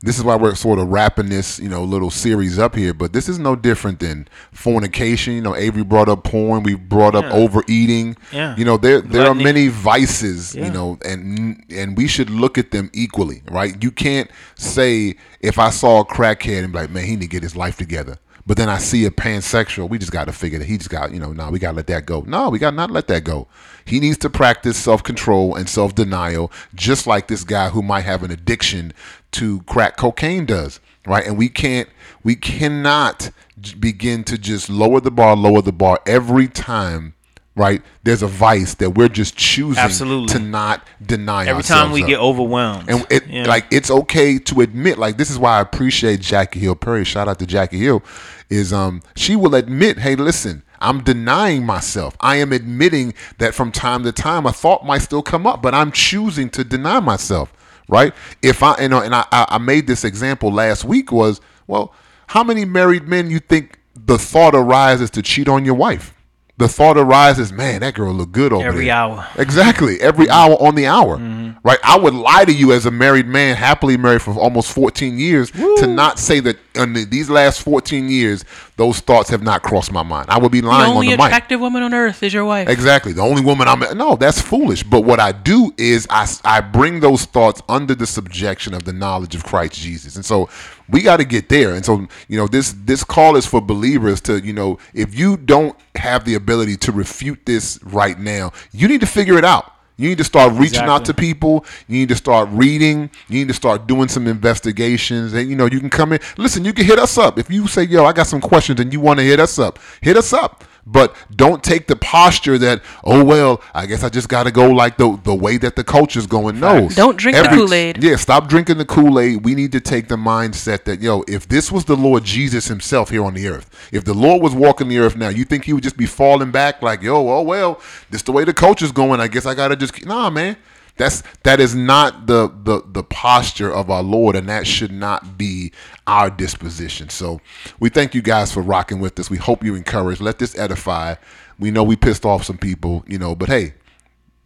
S2: This is why we're sort of wrapping this, you know, little series up here. But this is no different than fornication. You know, Avery brought up porn. We brought up overeating.
S4: Yeah.
S2: You know, there there are many vices.
S4: Yeah.
S2: You know, and and we should look at them equally, right? You can't say if I saw a crackhead and be like, man, he need to get his life together. But then I see a pansexual, we just got to figure that he just got, you know, nah, we got to let that go. No, we got to not let that go. He needs to practice self control and self denial, just like this guy who might have an addiction to crack cocaine does, right? And we can't, we cannot begin to just lower the bar, lower the bar every time, right? There's a vice that we're just choosing
S4: Absolutely.
S2: to not deny
S4: every time we
S2: of.
S4: get overwhelmed,
S2: And it
S4: Yeah.
S2: like it's okay to admit like this is why I appreciate Jackie Hill Perry. Shout out to Jackie Hill. Is um she will admit, hey, listen, I'm denying myself. I am admitting that from time to time a thought might still come up, but I'm choosing to deny myself. Right? If I you uh, know, and I I I made this example last week was well, how many married men you think the thought arises to cheat on your wife? The thought arises, man, that girl look good over
S4: Every
S2: there.
S4: hour.
S2: Exactly. Every mm-hmm. hour on the hour. Mm-hmm. Right? I would lie to you as a married man, happily married for almost 14 years, to not say that in these last 14 years, those thoughts have not crossed my mind. I would be
S3: the
S2: lying on
S3: only
S2: the mic.
S3: attractive woman on earth is your wife.
S2: Exactly. The only woman I'm no, that's foolish. But what I do is I, I bring those thoughts under the subjection of the knowledge of Christ Jesus. And so we got to get there. And so, you know, this this call is for believers to, you know, if you don't have the ability to refute this right now, you need to figure it out. You need to start reaching out to people. You need to start reading. You need to start doing some investigations. And you know, you can come in. Listen, you can hit us up if you say, "Yo, I got some questions," and you want to hit us up. Hit us up. But don't take the posture that, oh well, I guess I just got to go like the the way that the culture's going. No,
S3: Don't drink the Kool-Aid.
S2: Yeah, stop drinking the Kool Aid. We need to take the mindset that yo, if this was the Lord Jesus Himself here on the earth, if the Lord was walking the earth now, you think He would just be falling back like, yo, oh well, this the way the culture's going. I guess I gotta just nah, man. That's that is not the the the posture of our Lord, and that should not be our disposition. So we thank you guys for rocking with us. We hope you're encouraged. Let this edify. We know we pissed off some people, you know, but hey,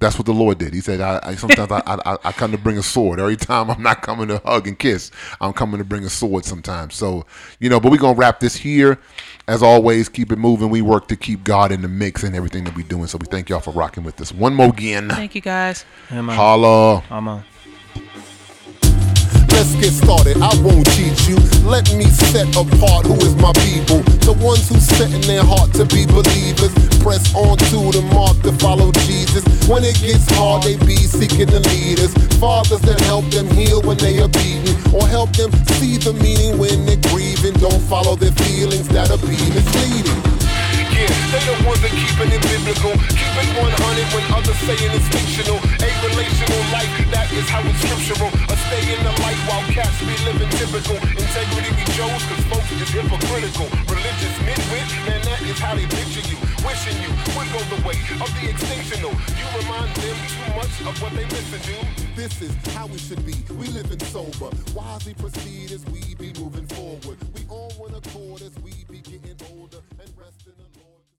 S2: that's what the Lord did. He said, "I, I sometimes I, I I come to bring a sword. Every time I'm not coming to hug and kiss. I'm coming to bring a sword sometimes. So you know, but we're gonna wrap this here. As always, keep it moving. We work to keep God in the mix and everything that we're doing. So we thank y'all for rocking with us. One more again.
S3: Thank you guys.
S4: Yeah, man.
S2: Holla.
S4: I'm a-
S1: Let's get started. I won't cheat you. Let me set apart who is my people. The ones who set in their heart to be believers. Press on to the mark to follow Jesus. When it gets hard, they be seeking the leaders. Fathers that help them heal when they are beaten. Or help them see the meaning when they're grieving. Don't follow their feelings that'll be misleading. Yeah, they the ones that keeping it biblical. Keep it 100 when others saying it's fictional. A relational life, that is how it's scriptural. A stay in the light while cats be living typical. Integrity we Joe's, cause folks is hypocritical. Religious midwit, man, that is how they picture you. Wishing you would go the way of the extinctional. You remind them too much of what they listen to.
S2: This is how we should be. We living sober. Wisely proceed as we be moving forward. We on one accord as we